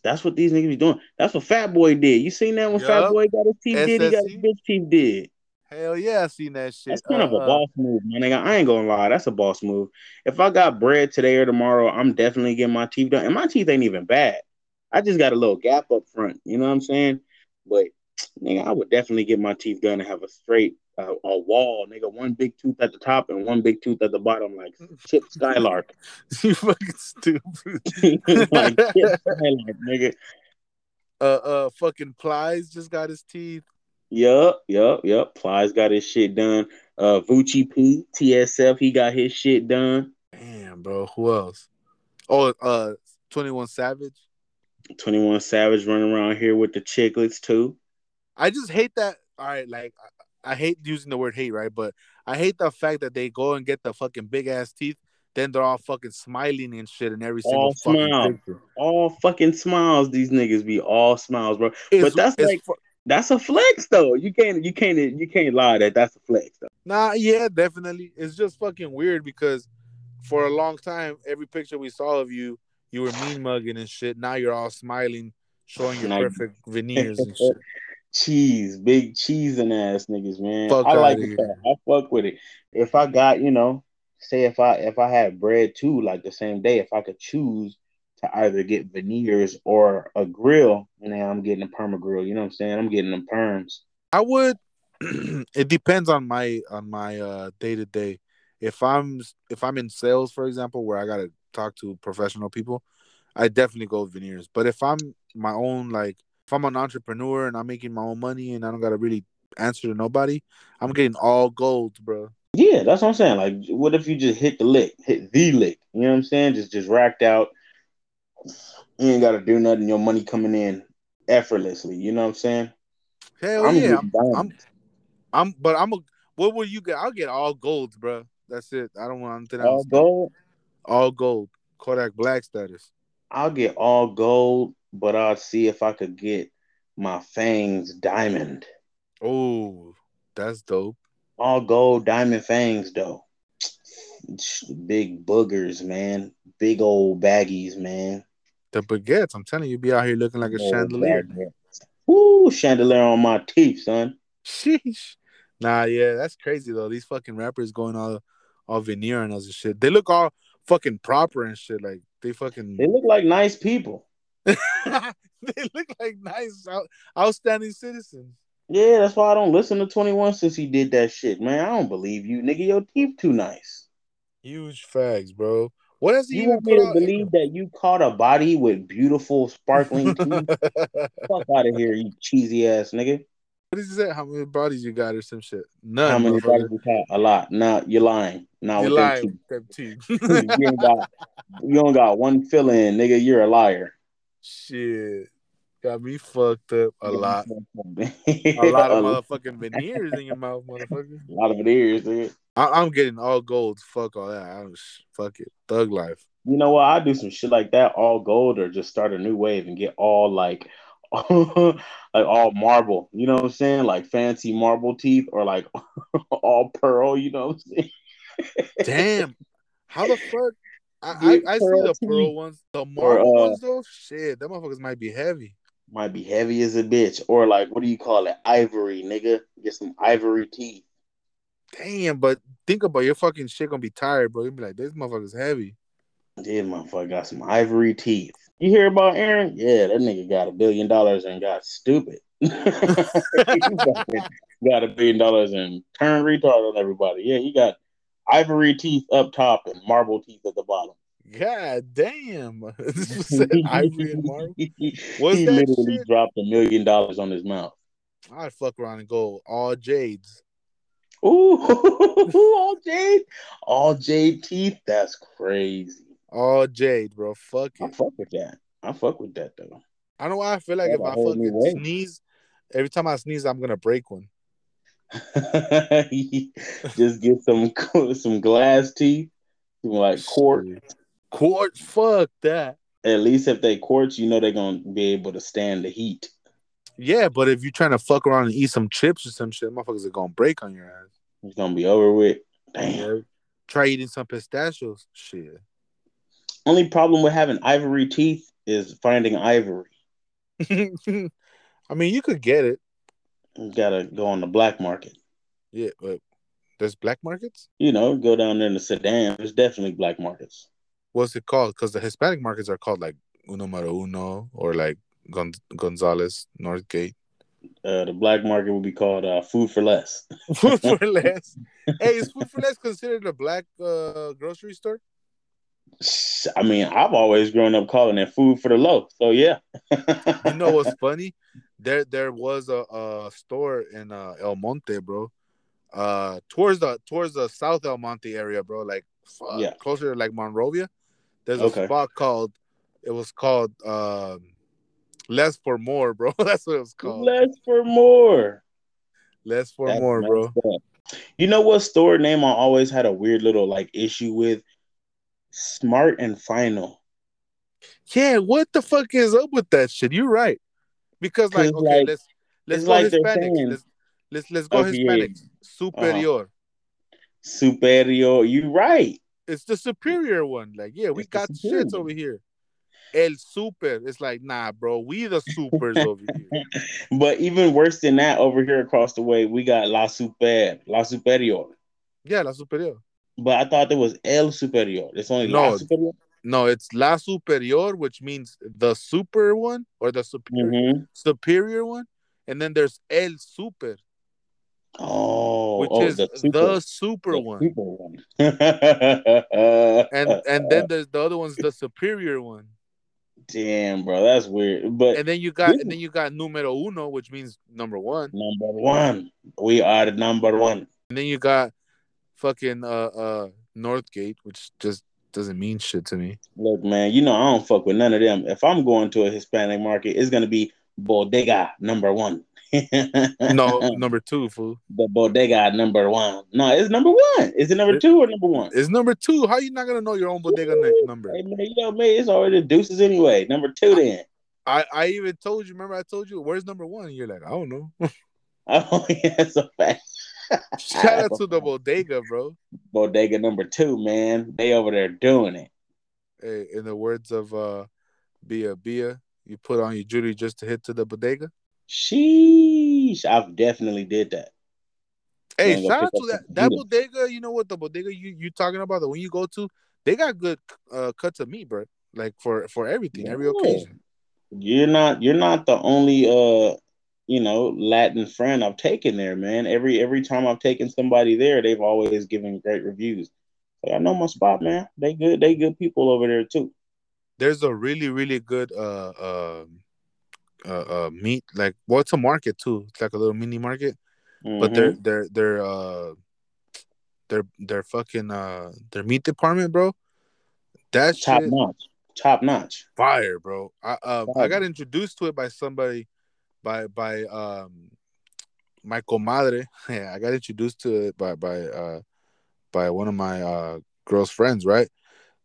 That's what these niggas be doing. That's what Fat Boy did. You seen that when Fat Boy got his teeth did? He got his bitch teeth did. Hell yeah, I seen that shit. That's kind of a Uh, uh, boss move, my nigga. I ain't gonna lie. That's a boss move. If I got bread today or tomorrow, I'm definitely getting my teeth done. And my teeth ain't even bad. I just got a little gap up front. You know what I'm saying? But *tsk* nigga, I would definitely get my teeth done and have a straight uh, a wall, nigga. One big tooth at the top and one big tooth at the bottom, like Chip Skylark. *laughs* you fucking stupid. *laughs* like Chip Skylark, nigga. Uh, uh, fucking Plies just got his teeth. Yup, yup, yup. Plies got his shit done. Uh, Vucci P, TSF, he got his shit done. Damn, bro. Who else? Oh, uh, Twenty One Savage. 21 Savage running around here with the chicklets, too. I just hate that. All right, like I, hate using the word hate, right? But I hate the fact that they go and get the fucking big ass teeth, then they're all fucking smiling and shit in every single All fucking smile. picture. All fucking smiles. These niggas be all smiles, bro. It's- but that's like fu- that's a flex though. You can't you can't you can't lie that that's a flex though. nah, yeah, definitely. It's just fucking weird because for a long time, every picture we saw of you, you were mean mugging and shit. Now you're all smiling, showing your perfect veneers and shit. *laughs* Cheese, big cheesing ass niggas, man. Fuck I like it. I fuck with it. If I got, you know, say if I if I had bread too, like the same day, if I could choose to either get veneers or a grill, now I'm getting a perma grill. You know what I'm saying? I'm getting them perms. I would. *clears throat* it depends on my on my uh day to day. If I'm if I'm in sales, for example, where I gotta talk to professional people, I definitely go veneers. But if I'm my own like if I'm an entrepreneur and I'm making my own money and I don't gotta really answer to nobody, I'm getting all gold, bro. Yeah, that's what I'm saying. Like, what if you just hit the lick, hit the lick? You know what I'm saying? Just just racked out. You ain't got to do nothing. Your money coming in effortlessly. You know what I'm saying? Hell I'm yeah, I'm, diamonds. I'm but I'm a what will you get? I'll get all golds, bro. That's it. I don't want anything all else. All gold. All gold. Kodak Black status. I'll get all gold, but I'll see if I could get my fangs diamond. Oh, that's dope. All gold diamond fangs though. Big boogers, man. Big old baggies, man. The baguettes, I'm telling you, be out here looking like a Old chandelier. baguettes. Woo, chandelier on my teeth, son. Sheesh. Nah, yeah, that's crazy though. These fucking rappers going all all veneer on us and shit. They look all fucking proper and shit. Like they fucking They look like nice people. *laughs* they look like nice out, outstanding citizens. Yeah, that's why I don't listen to 21 since he did that shit, man. I don't believe you, nigga. Your teeth too nice. Huge facts, bro. What has he You even want me put to out? believe that you caught a body with beautiful sparkling *laughs* teeth? Fuck out of here, you cheesy ass nigga. what did he? How many bodies you got or some shit? None. How many bodies you caught? A lot. Nah, you're lying. Not You with them lying teeth. them teeth. *laughs* you, ain't got, you don't got one fill in, nigga. You're a liar. Shit. Got me fucked up a lot. *laughs* a lot of *laughs* motherfucking veneers in your mouth, motherfucker. A lot of veneers, dude. I- I'm getting all gold. Fuck all that. I'm sh- fuck it. Thug life. You know what? I do some shit like that, all gold, or just start a new wave and get all like, *laughs* like all marble. You know what I'm saying? Like fancy marble teeth, or like all pearl. You know what I'm saying? Damn. How the fuck? I, I, I see the pearl ones. The marble uh, ones though, shit, them motherfuckers might be heavy. Might be heavy as a bitch, or like what do you call it? Ivory, nigga. Get some ivory teeth. Damn, but think about your fucking shit gonna be tired, bro. You'll be like, this motherfucker's heavy. Yeah, motherfucker got some ivory teeth. You hear about Aaron? Yeah, that nigga got a billion dollars and got stupid. *laughs* got a billion dollars and turned retard on everybody. Yeah, he got ivory teeth up top and marble teeth at the bottom. God damn. *laughs* *laughs* ivory and marble. he What's that literally shit? dropped a million dollars on his mouth. I'd fuck around and go all jades. Ooh, *laughs* all jade, all jade teeth. That's crazy. All jade, bro. Fuck I fuck with that. I fuck with that though. I don't know why I feel like That's if I fucking sneeze, every time I sneeze, I'm gonna break one. *laughs* Just get some *laughs* some glass teeth, some like quartz. Quartz, fuck that. At least if they quartz, you know they're gonna be able to stand the heat. Yeah, but if you're trying to fuck around and eat some chips or some shit, motherfuckers are gonna break on your ass. It's gonna be over with. Damn. Yeah. Try eating some pistachios. Shit. Only problem with having ivory teeth is finding ivory. *laughs* I mean, you could get it. You gotta go on the black market. Yeah, but there's black markets. You know, go down there in the sedan. There's definitely black markets. What's it called? Because the Hispanic markets are called like Numero Uno or like Gon- Gonzalez Northgate. Uh, the black market would be called uh, food for less. *laughs* Food for *laughs* less. hey, is food for less considered a black uh, grocery store? I mean, I've always grown up calling it food for the low. So yeah. *laughs* You know what's *laughs* funny? There, there was a, a store in uh, El Monte, bro. Uh, towards the towards the South El Monte area, bro. Like, fuck, Yeah. closer to like Monrovia. There's a Okay. spot called. It was called um, Less for More, bro. *laughs* That's what it was called. less for more. Less for That's more, bro. up. You know what store name I always had a weird little like issue with? Smart and Final. Yeah, what the fuck is up with that shit? You're right. Because like, okay, like, let's let's go like saying- Let's let's let's go Okay, yeah. Hispanics. Superior. Uh-huh. Superior. You're right. It's the superior one. Like, yeah, we It's got shits over here. El Super. It's like, nah, bro, we the supers over here. *laughs* But even worse than that, over here across the way, we got La Super, La Superior. Yeah, la superior. But I thought there was El Superior. It's only No. La Superior. No, it's la superior, which means the super one or the superior Mm-hmm. superior one, and then there's el super, Oh, which oh, is the the super, super, the one, super one. *laughs* and and then there's the other one's the superior one. damn, bro, that's weird. But and then you got and then you got numero uno, which means number one, number one, we are number one. and then you got fucking uh uh Northgate, which just doesn't mean shit to me. Look, man, you know I don't fuck with none of them. If I'm going to a Hispanic market, it's gonna be bodega number one. *laughs* No, number two, fool. the bodega number one. No, it's number one. Is it number two or number one? It's number two. How you not gonna know your own bodega ni- number? Hey, man, you know me. It's already the deuces anyway. Number two, then. I I even told you. Remember, I told you where's number one. And you're like, I don't know. *laughs* *laughs* Oh yeah, it's a fact. *laughs* Shout out to the bodega, bro. Bodega number two, man. They over there doing it. Hey, in the words of uh, Bia Bia, you put on your jewelry just to hit to the bodega. Sheesh, I've definitely did that. Hey, shout out to that that bodega. You know what the bodega you you talking about? The one you go to, they got good uh, cuts of meat, bro. Like for for everything, every occasion. You're not. You're not the only uh you know, Latin friend I've taken there, man. Every every time I've taken somebody there, they've always given great reviews. So I know my spot, man. They good. They good people over there too. There's a really really good uh uh uh, uh meat like well it's a market too. It's like a little mini market, mm-hmm. but they're they're they're uh their their fucking uh their meat department, bro. That's top shit, notch. Top notch. Fire, bro. I uh, I got introduced to it by somebody by by um my comadre. *laughs* Yeah, I got introduced to it by by uh by one of my uh girl's friends, right?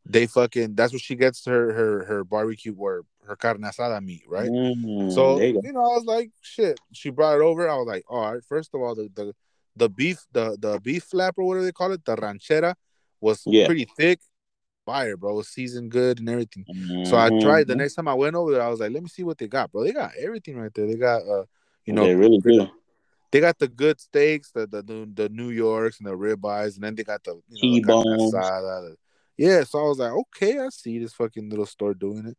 They fucking that's what she gets her her her barbecue or her carne asada meat, right? Mm, so you, you, know, I was like, shit. She brought it over. I was like, all right. First of all, the the the beef, the the beef flap or whatever they call it, the ranchera was yeah. pretty thick. Fire, bro. It was seasoned good and everything. Mm-hmm. So I tried the mm-hmm. next time I went over there, I was like, let me see what they got, bro. They got everything right there. They got uh, you know, they really do. They got the good steaks, the the the New Yorks and the ribeyes, and then they got the you know, T-bones. Yeah, so I was like, okay, I see this fucking little store doing it.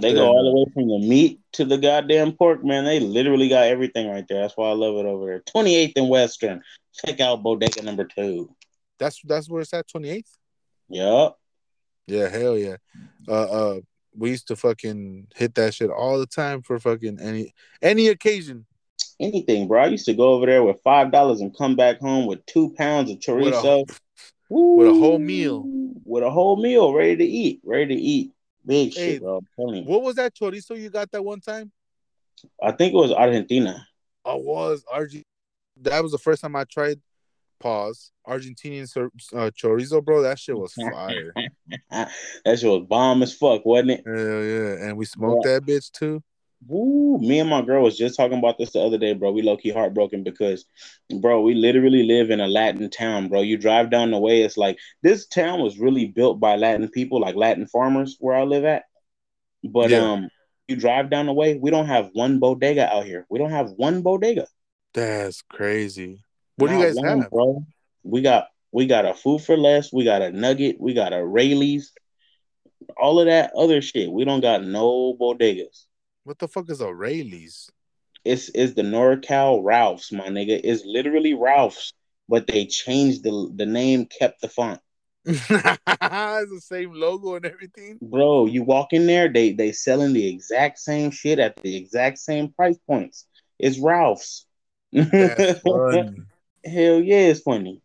They go all the way from the meat to the goddamn pork, man. They literally got everything right there. That's why I love it over there. 28th and Western. Check out Bodega number two. That's that's where it's at, 28th? Yep. Yeah, hell yeah. Uh uh we used to fucking hit that shit all the time for fucking any any occasion. Anything, bro. I used to go over there with five dollars and come back home with two pounds of chorizo. With a, with a whole meal. With a whole meal ready to eat. Ready to eat. Big hey, shit, bro. What was that chorizo you got that one time? I think it was Argentina. I was Argentina. That was the first time I tried. Pause. Argentinian uh, chorizo, bro. That shit was *laughs* fire. *laughs* that shit was bomb as fuck, wasn't it? Hell yeah, and we smoked yeah. that bitch too. Woo, me and my girl was just talking about this the other day, bro. We low key heartbroken because, bro, we literally live in a Latin town, bro. You drive down the way, it's like this town was really built by Latin people, like Latin farmers, where I live at. But yeah. um, you drive down the way, we don't have one bodega out here. We don't have one bodega. That's crazy. What Not do you guys one, have, bro? We got we got a food for less. We got a Nugget. We got a Raley's. All of that other shit. We don't got no bodegas. What the fuck is a Raley's? It's it's the NorCal Ralphs, my nigga. It's literally Ralphs, but they changed the the name, kept the font. *laughs* it's the same logo and everything. Bro, you walk in there, they they selling the exact same shit at the exact same price points. It's Ralph's. *laughs* Hell yeah, it's funny.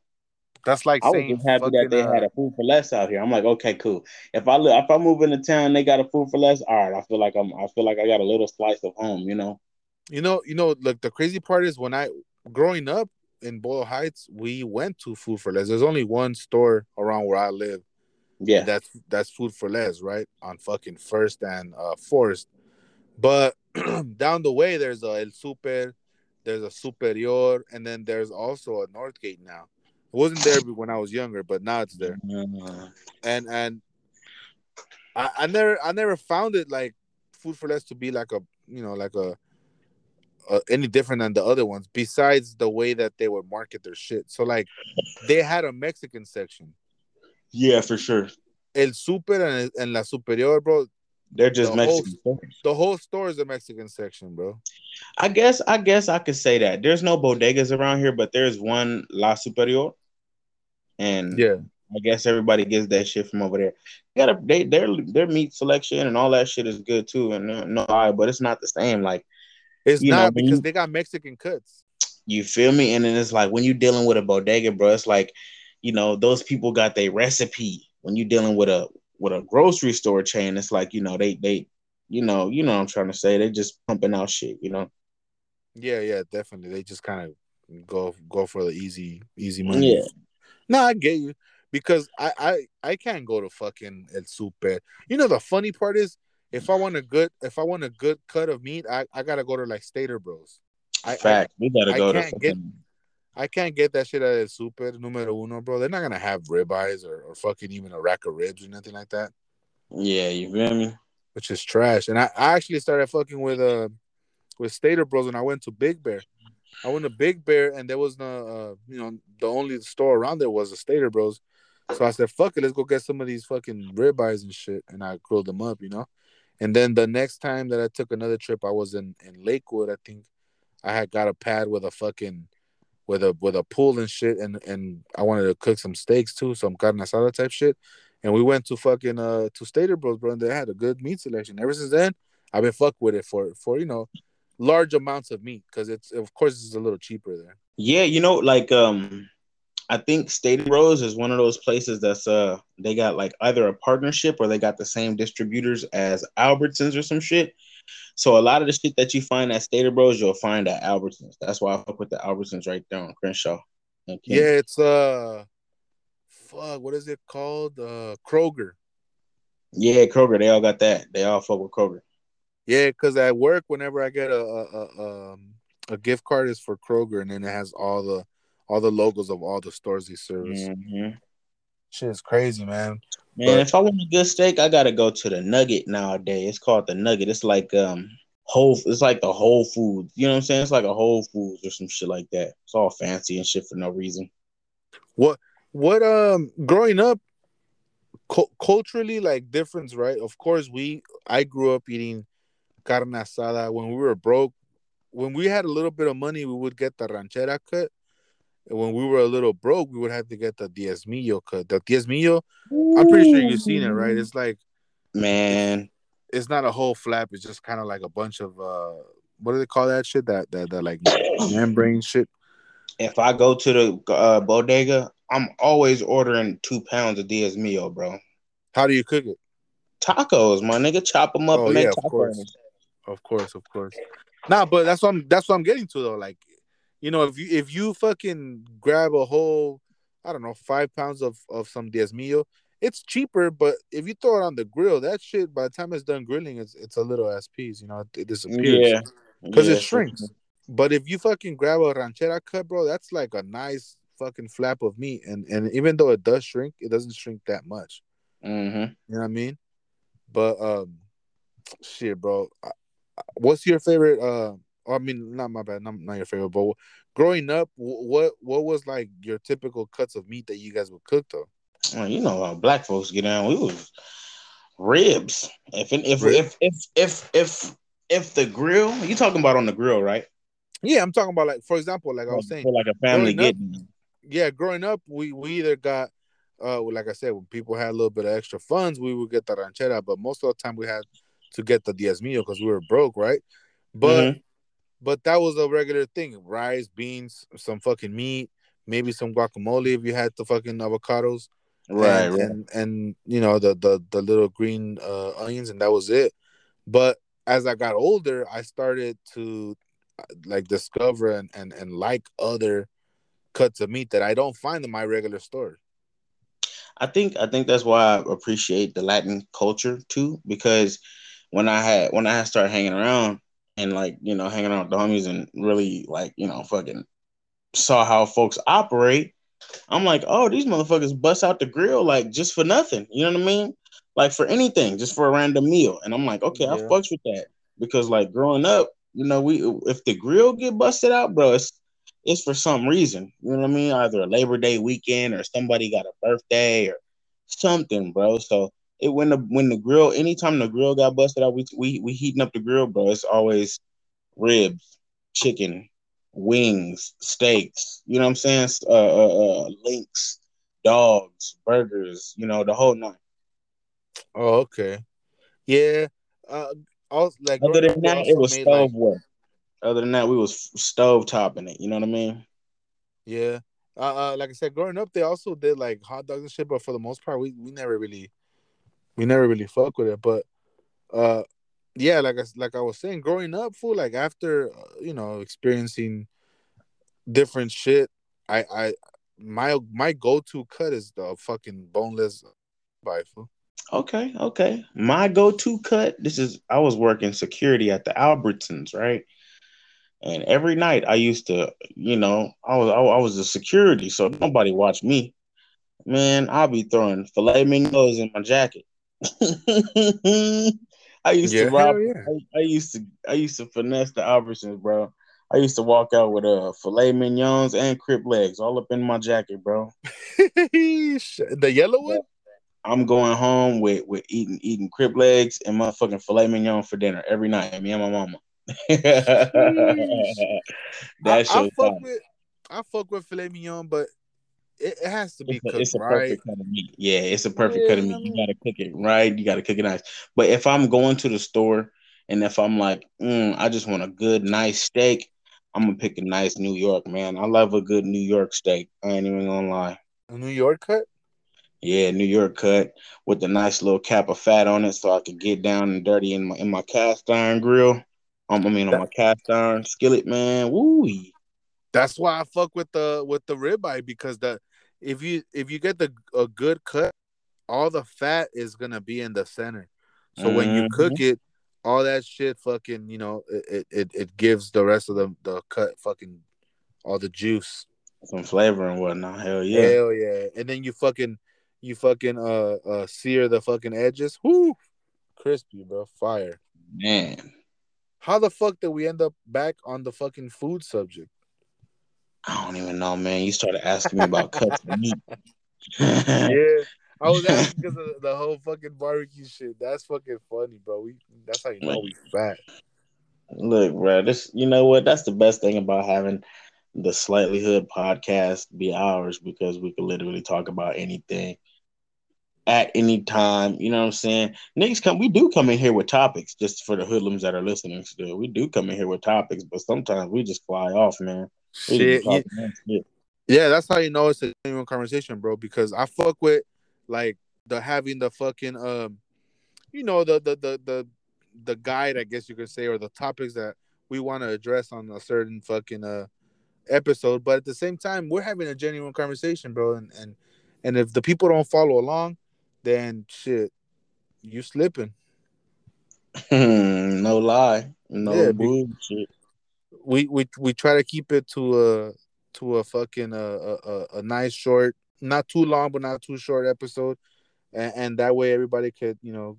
That's like I was just happy that they uh, had a food for less out here. I'm like, okay, cool. If I look, if I move into town, they got a food for less. All right, I feel like I'm. I feel like I got a little slice of home. You know. You know. You know. Look, the crazy part is when I growing up in Boyle Heights, we went to food for less. There's only one store around where I live. Yeah, that's that's food for less, right on fucking First and uh, Forest. But *clears throat* down the way, there's a El Super, there's a Superior, and then there's also a Northgate now. It wasn't there when I was younger, but now it's there. Uh, and and I, I never I never found it like food for less to be like a you know like a, a, any different than the other ones besides the way that they would market their shit. So like they had a Mexican section. Yeah, for sure. El Super and, and La Superior, bro. They're just the Mexican. Whole, the whole store is a Mexican section, bro. I guess I guess I could say that. There's no bodegas around here, but there's one La Superior. And yeah, I guess everybody gets that shit from over there. They got a, they their their meat selection and all that shit is good too. And no, but it's not the same. Like it's not know, because you, they got Mexican cuts. You feel me? And then it's like when you're dealing with a bodega, bro, it's like, you know, those people got their recipe. When you're dealing with a with a grocery store chain, it's like, you know, they they you know, you know what I'm trying to say. They just pumping out shit, you know. Yeah, yeah, definitely. They just kind of go go for the easy easy money. Yeah. No, I get you because I I I can't go to fucking El Super. You know the funny part is if I want a good if I want a good cut of meat, I, I gotta go to like Stater Bros. I, Fact, I, we gotta go to fucking... get. I can't get that shit at El Super numero uno, bro. They're not gonna have ribeyes or, or fucking even a rack of ribs or nothing like that. Yeah, you feel me? Which is trash. And I, I actually started fucking with uh with Stater Bros when I went to Big Bear. I went to Big Bear and there was no, uh, you know, the only store around there was the Stater Bros. So I said, "Fuck it, let's go get some of these fucking ribeyes and shit." And I grilled them up, you know. And then the next time that I took another trip, I was in in Lakewood, I think, I had got a pad with a fucking with a with a pool and shit, and and I wanted to cook some steaks too, some carne asada type shit. And we went to fucking uh to Stater Bros, bro, and they had a good meat selection. Ever since then, I've been fucked with it for for you know large amounts of meat because it's of course it's a little cheaper there. Yeah, you know, like um I think Stater Bros is one of those places that's uh they got like either a partnership or they got the same distributors as Albertsons or some shit. So a lot of the shit that you find at Stater Bros, you'll find at Albertsons. That's why I fuck with the Albertsons right there on Crenshaw. Okay. Yeah, it's uh, fuck, what is it called? Uh, Kroger. Yeah, Kroger. They all got that. They all fuck with Kroger. Yeah, because at work, whenever I get a a, a um a gift card, is for Kroger, and then it has all the all the logos of all the stores they service. Mm-hmm. Shit is crazy, man. Man, but, if I want a good steak, I gotta go to the Nugget nowadays. It's called the Nugget. It's like um whole. It's like the Whole Foods. You know what I'm saying? It's like a Whole Foods or some shit like that. It's all fancy and shit for no reason. What what um growing up cu- culturally like difference, right? Of course, we I grew up eating carne asada when we were broke. When we had a little bit of money, we would get the ranchera cut when we were a little broke, we would have to get the diezmillo cut. The diez diezmillo, I'm pretty sure you've seen it, right? It's like, man, it's not a whole flap. It's just kind of like a bunch of uh, what do they call that shit? That that that like *coughs* membrane shit. If I go to the uh, bodega, I'm always ordering two pounds of diezmillo, bro. How do you cook it? Tacos, my nigga. Chop them up oh, and yeah, make tacos. Of course. of course, of course. Nah, but that's what I'm that's what I'm getting to though. Like you know, if you if you fucking grab a whole, I don't know, five pounds of of some diezmillo, it's cheaper. But if you throw it on the grill, that shit by the time it's done grilling, it's it's a little ass piece. You know, it, it disappears. Yeah, because yeah. it shrinks. But if you fucking grab a ranchera cut, bro, that's like a nice fucking flap of meat. And and even though it does shrink, it doesn't shrink that much. Mm-hmm. You know what I mean? But um, shit, bro. What's your favorite? Uh, I mean, not my bad, not, not your favorite, but growing up, what what was like your typical cuts of meat that you guys would cook though? Well, you know, black folks get down. We was ribs. If if if if if if if the grill, you talking about on the grill, right? Yeah, I'm talking about like, for example, like I was saying, like a family getting. yeah, growing up, we we either got, uh, like I said, when people had a little bit of extra funds, we would get the ranchera, but most of the time we had to get the diezmillo because we were broke, right? But mm-hmm. But that was a regular thing: rice, beans, some fucking meat, maybe some guacamole if you had the fucking avocados, right? And right. and, and you know the the the little green uh, onions, and that was it. But as I got older, I started to uh, like discover and and, and like other cuts of meat that I don't find in my regular store. I think I think that's why I appreciate the Latin culture too, because when I had when I started hanging around, and like you know hanging out with the homies and really like you know fucking saw how folks operate i'm like oh these motherfuckers bust out the grill like just for nothing. You know what i mean? Like for anything just for a random meal. And i'm like okay yeah. i fucks with that. Because like growing up you know we if the grill get busted out bro it's it's for some reason. You know what i mean? Either a labor day weekend or somebody got a birthday or something bro. So it when the when the grill anytime the grill got busted out, we we we heating up the grill, bro. It's always ribs, chicken, wings, steaks. You know what I'm saying? Uh, uh, uh links, dogs, burgers. You know the whole nine. Oh, okay. Yeah. Uh, also, like other than that, it was stove like... work. Other than that, we was stove topping it. You know what I mean? Yeah. Uh, uh, like I said, growing up, they also did like hot dogs and shit, but for the most part, we, we never really we never really fuck with it. But uh, yeah, like I like I was saying, growing up, fool, like after uh, you know experiencing different shit, I I my my go to cut is the fucking boneless rifle. Okay, okay. My go to cut. This is I was working security at the Albertsons, right? And every night I used to, you know, I was I, I was a security, so nobody watched me. Man, I'll be throwing filet mignons in my jacket. I used yeah, to rob. Yeah. I, I, used to. I used to finesse the Albertsons, bro. I used to walk out with a uh, filet mignons and crib legs all up in my jacket, bro. *laughs* the yellow one. I'm going home with with eating eating crib legs and motherfucking filet mignon for dinner every night. Me and my mama. *laughs* I, I fuck with I fuck with filet mignon, but it, it has to be It's a, it's a right. perfect cut of meat. Yeah, it's a perfect Yeah, cut of meat. You gotta cook it right. You gotta cook it nice. But if I'm going to the store and if I'm like, mm, I just want a good, nice steak, I'm gonna pick a nice New York, man. I love a good New York steak. I ain't even gonna lie. A New York cut. Yeah, New York cut with a nice little cap of fat on it, so I can get down and dirty in my in my cast iron grill. Um, I mean on my cast iron skillet, man. Woo. That's why I fuck with the with the ribeye because the if you if you get the a good cut, all the fat is gonna be in the center. So when you cook it, all that shit fucking you know it it, it gives the rest of the the cut fucking all the juice. Some flavor and whatnot. Hell yeah. Hell yeah! And then you fucking you fucking uh uh sear the fucking edges. Whoo, crispy, bro, fire. Man. How the fuck did we end up back on the fucking food subject? I don't even know, man. You started asking me about cuts of meat. *laughs* yeah, I was asking *laughs* because of the whole fucking barbecue shit. That's fucking funny, bro. We that's how you know we fat. Look, bro, this you know what? That's the best thing about having the Slightly Hood podcast be ours because we can literally talk about anything at any time. You know what I'm saying? Niggas come we do come in here with topics just for the hoodlums that are listening still. We do come in here with topics, but sometimes we just fly off, man. Shit, yeah, talk that shit. yeah, that's how you know it's a genuine conversation, bro. Because I fuck with like the having the fucking um, you know the the the the the guide, I guess you could say, or the topics that we want to address on a certain fucking uh episode. But at the same time, we're having a genuine conversation, bro. And and and if the people don't follow along, then shit, you slipping. *laughs* no lie. No Yeah, bullshit. We we we try to keep it to a to a fucking uh, a, a a nice short, not too long but not too short episode, and, and that way everybody could you know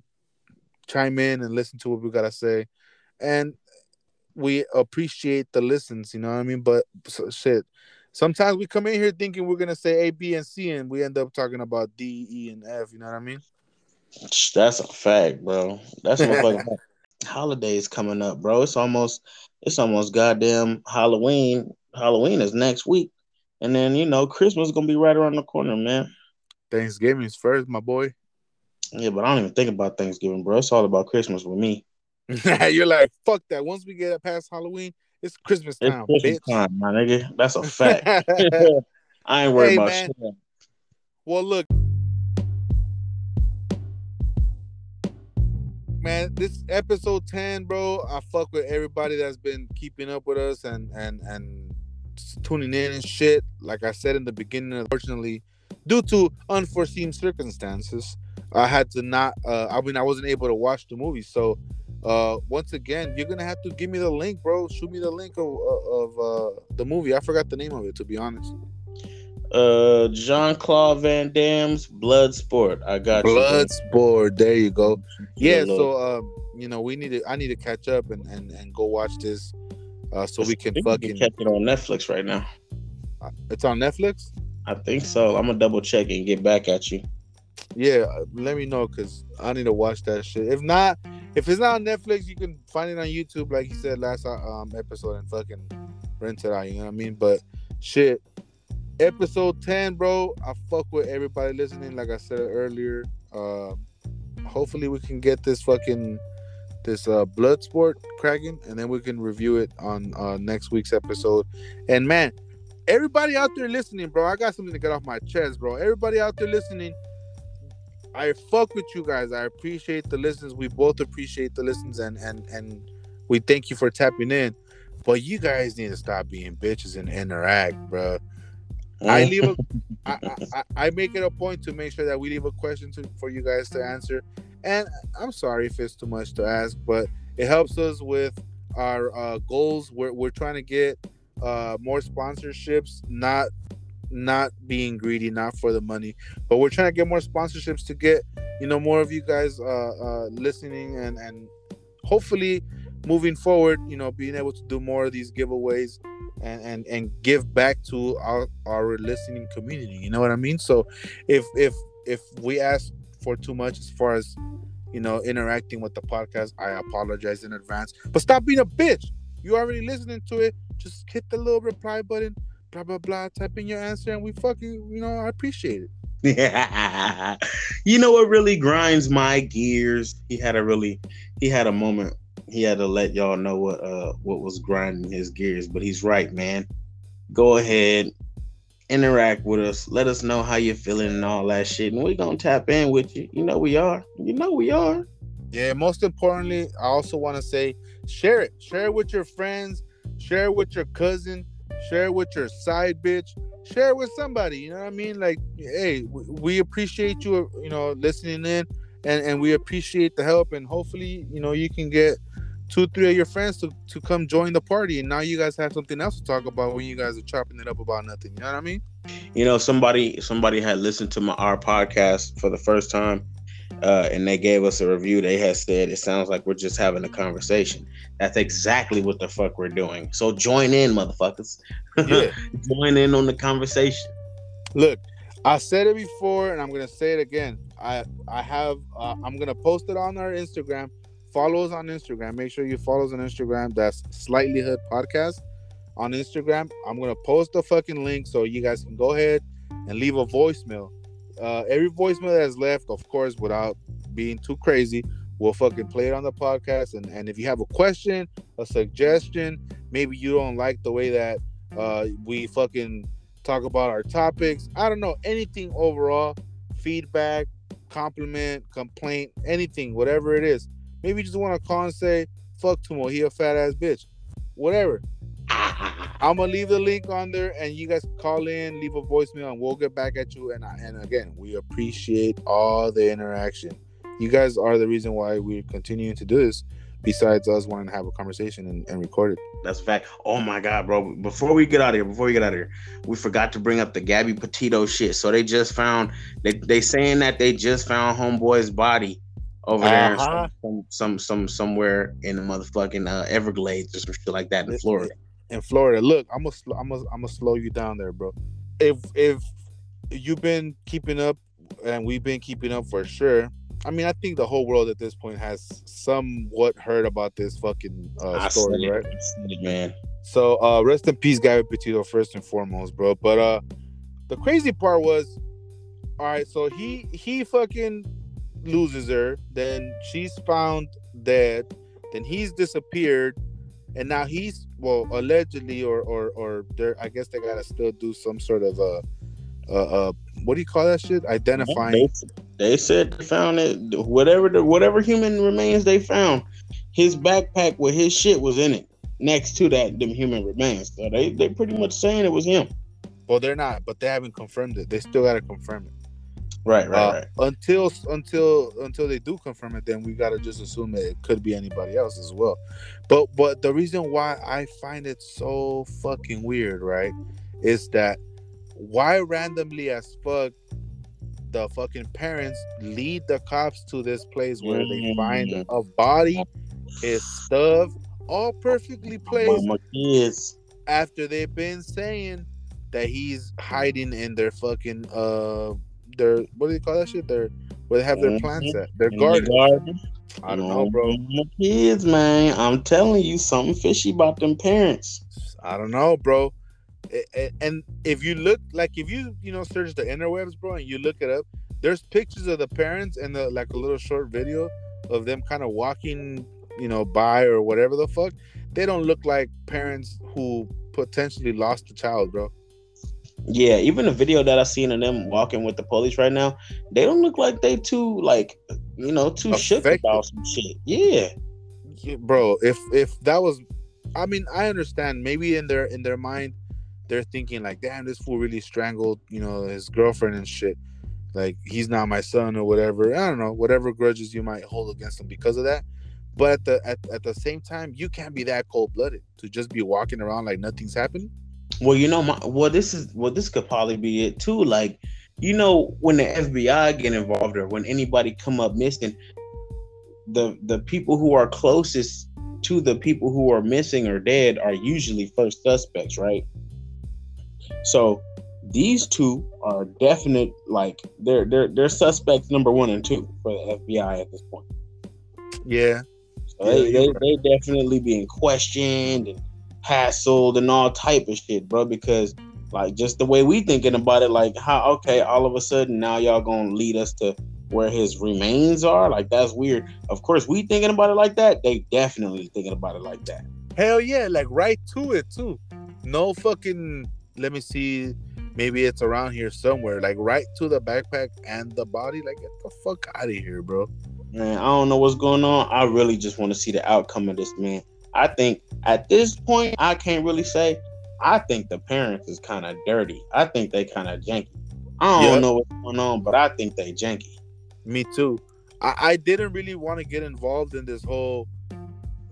chime in and listen to what we gotta say, and we appreciate the listens. You know what I mean? But so, shit, sometimes we come in here thinking we're gonna say A, B, and C, and we end up talking about D, E, and F. You know what I mean? That's a fact, bro. That's what *laughs* fucking holidays coming up, bro. It's almost it's almost goddamn Halloween. Halloween is next week. And then, you know, Christmas is gonna be right around the corner, man. Thanksgiving's first, my boy. Yeah, but I don't even think about Thanksgiving, bro. It's all about Christmas with me. *laughs* You're like, fuck that. Once we get past Halloween, it's Christmas It's time, Christmas bitch. time, my nigga. That's a fact. *laughs* *laughs* I ain't worried Hey, about man. shit. Well, look, man, this episode ten, bro. I fuck with everybody that's been keeping up with us and and and tuning in and shit. Like I said in the beginning, unfortunately, due to unforeseen circumstances, I had to not. Uh, I mean, I wasn't able to watch the movie. So, uh, once again, you're gonna have to give me the link, bro. Shoot me the link of of uh, the movie. I forgot the name of it, to be honest. Uh Jean Claude Van Damme's Bloodsport. I got. Bloodsport. There you go. Yeah. So, um, you know, we need to. I need to catch up and and, and go watch this, uh, so we can fucking. catch it on Netflix right now. It's on Netflix. I think so. I'm gonna double check and get back at you. Yeah, uh, let me know because I need to watch that shit. If not, if it's not on Netflix, you can find it on YouTube, like you said last uh, um episode, and fucking rent it out. You know what I mean? But shit, episode ten, bro. I fuck with everybody listening. Like I said earlier, uh, hopefully we can get this fucking this uh Bloodsport cracking, and then we can review it on uh next week's episode. And man, everybody out there listening, bro, I got something to get off my chest, bro. Everybody out there listening. I fuck with you guys. I appreciate the listens. We both appreciate the listens, and and and we thank you for tapping in. But you guys need to stop being bitches and interact, bro. I leave a, *laughs* I, I, I- I make it a point to make sure that we leave a question to, for you guys to answer. And I'm sorry if it's too much to ask, but it helps us with our uh, goals. We're we're trying to get uh, more sponsorships, not not being greedy, not for the money, but we're trying to get more sponsorships to get you know more of you guys uh, uh, listening and and hopefully moving forward, you know, being able to do more of these giveaways and and and give back to our our listening community. You know what I mean? So if if if we ask for too much as far as you know, interacting with the podcast, I apologize in advance. But stop being a bitch. You already listening to it. Just hit the little reply button, blah blah blah. Type in your answer, and we fucking, you know, I appreciate it. Yeah. *laughs* you know what really grinds my gears? He had a really he had a moment. He had to let y'all know what uh what was grinding his gears, but he's right, man. Go ahead, interact with us. Let us know how you're feeling and all that shit. And we're gonna tap in with you. You know we are. You know we are. Yeah, most importantly, I also want to say share it. Share it with your friends, share it with your cousin, share it with your side bitch, share it with somebody. You know what I mean? Like, hey, we appreciate you, you know, listening in and, and we appreciate the help. And hopefully, you know, you can get two, three of your friends to, to come join the party. And now you guys have something else to talk about when you guys are chopping it up about nothing. You know what I mean? You know, somebody somebody had listened to my our podcast for the first time uh, and they gave us a review. They had said it sounds like we're just having a conversation. That's exactly what the fuck we're doing. So join in, motherfuckers. Yeah. *laughs* join in on the conversation. Look, I said it before, and I'm gonna say it again. I I have uh, I'm gonna post it on our Instagram. Follow us on Instagram. Make sure you follow us on Instagram. That's Slightly Hood Podcast on Instagram. I'm gonna post the fucking link so you guys can go ahead and leave a voicemail uh, every voicemail that's left, of course, without being too crazy, we'll fucking play it on the podcast. And, and if you have a question, a suggestion, maybe you don't like the way that uh, we fucking talk about our topics. I don't know, anything overall, feedback, compliment, complaint, anything, whatever it is. Maybe you just want to call and say, fuck Tumo, he a fat ass bitch. Whatever. *laughs* I'm gonna leave the link on there, and you guys call in, leave a voicemail, and we'll get back at you. And and again, we appreciate all the interaction. You guys are the reason why we're continuing to do this. Besides us wanting to have a conversation and, and record it. That's a fact. Oh my god, bro! Before we get out of here, before we get out of here, we forgot to bring up the Gabby Petito shit. So they just found they they saying that they just found homeboy's body over uh-huh. there some, some, some some somewhere in the motherfucking uh, Everglades or some shit like that in Florida in Florida. Look, I'm gonna I'm gonna I'm gonna slow you down there, bro. If if you've been keeping up and we've been keeping up for sure. I mean, I think the whole world at this point has somewhat heard about this fucking uh, story, right? It, man. So, uh, rest in peace, Gabby Petito, first and foremost, bro. But uh, the crazy part was, all right, so he he fucking loses her, then she's found dead, then he's disappeared, and now he's well allegedly or or or they I guess they gotta still do some sort of uh uh, uh what do you call that shit? Identifying. They, they said they found it. Whatever the whatever human remains they found his backpack with his shit was in it next to that them human remains. So they they pretty much saying it was him. Well they're not but they haven't confirmed it. They still gotta confirm it Right, right, uh, right. Until until until they do confirm it, then we gotta just assume that it could be anybody else as well. But but the reason why I find it so fucking weird, right, is that why randomly as fuck the fucking parents lead the cops to this place where they find mm. a body, his stuff, all perfectly placed. Yes. After they've been saying that he's hiding in their fucking uh their what do you call that shit? Their where they have their mm-hmm. plants at. Their garden. garden. I don't know, bro. Mm-hmm. Kids, man, I'm telling you something fishy about them parents. I don't know, bro. And if you look, like, if you you know search the interwebs, bro, and you look it up, there's pictures of the parents and the like a little short video of them kind of walking, you know, by or whatever the fuck. They don't look like parents who potentially lost a child, bro. Yeah, even the video that I seen of them walking with the police right now, they don't look like they too like you know too shook about some shit. Yeah. yeah, bro. If if that was, I mean, I understand. Maybe in their in their mind, they're thinking like, damn, this fool really strangled you know his girlfriend and shit. Like he's not my son or whatever. I don't know, whatever grudges you might hold against him because of that. But at the at, at the same time, you can't be that cold blooded to just be walking around like nothing's happening. Well, you know, my well, this is well, this could probably be it too. Like, you know, when the FBI get involved or when anybody come up missing, the the people who are closest to the people who are missing or dead are usually first suspects, right? So these two are definite, like they're they're they're suspects number one and two for the FBI at this point. Yeah. So they, they, they definitely being questioned and hassled and all type of shit, bro. Because like just the way we thinking about it, like how okay, all of a sudden now y'all gonna lead us to where his remains are. Like that's weird. Of course, we thinking about it like that. They definitely thinking about it like that. Hell yeah, like right to it too. No fucking. Let me see. Maybe it's around here somewhere. Like right to the backpack and the body. Like get the fuck out of here, bro. Man, I don't know what's going on. I really just want to see the outcome of this, man. I think at this point, I can't really say. I think the parents is kind of dirty. I think they kind of janky. I don't yep. know what's going on, but I think they janky. Me too. I, I didn't really want to get involved in this whole,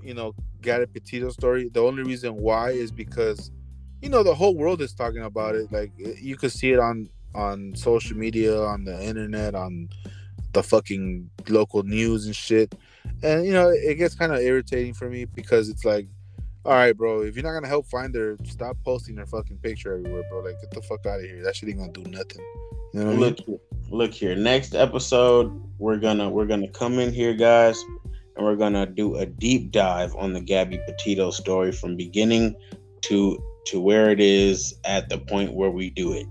you know, Gabby Petito story. The only reason why is because, you know, the whole world is talking about it. Like eh, you could see it on on social media, on the internet, on the fucking local news and shit. And you know, it gets kind of irritating for me because it's like, all right, bro, if you're not gonna help find her, stop posting their fucking picture everywhere, bro. Like, get the fuck out of here. That shit ain't gonna do nothing. You know look, I mean? look here. Next episode, we're gonna we're gonna come in here, guys, and we're gonna do a deep dive on the Gabby Petito story from beginning to to where it is at the point where we do it.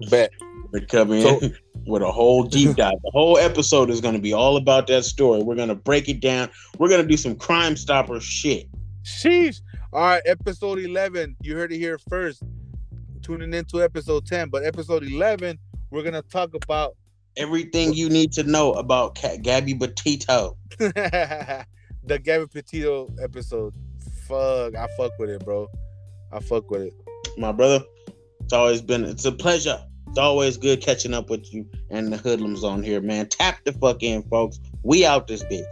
*laughs* Bet. We're coming so, in with a whole deep dive. The whole episode is gonna be all about that story. We're gonna break it down. We're gonna do some Crime Stopper shit. Sheesh. All right, episode 11. You heard it here first. Tuning into episode 10, but episode 11, we're gonna talk about everything you need to know about Gabby Petito. *laughs* the Gabby Petito episode. Fuck, I fuck with it, bro. I fuck with it. My brother, it's always been it's a pleasure. It's always good catching up with you and the hoodlums on here, man. Tap the fuck in, folks. We out this bitch.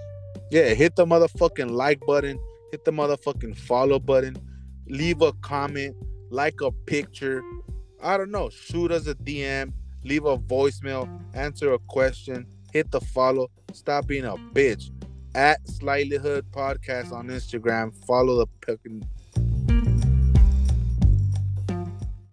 Yeah, hit the motherfucking like button, hit the motherfucking follow button, leave a comment, like a picture. I don't know, shoot us a DM leave a voicemail, answer a question, hit the follow, stop being a bitch. At Slightly Hood Podcast on Instagram. Follow the fucking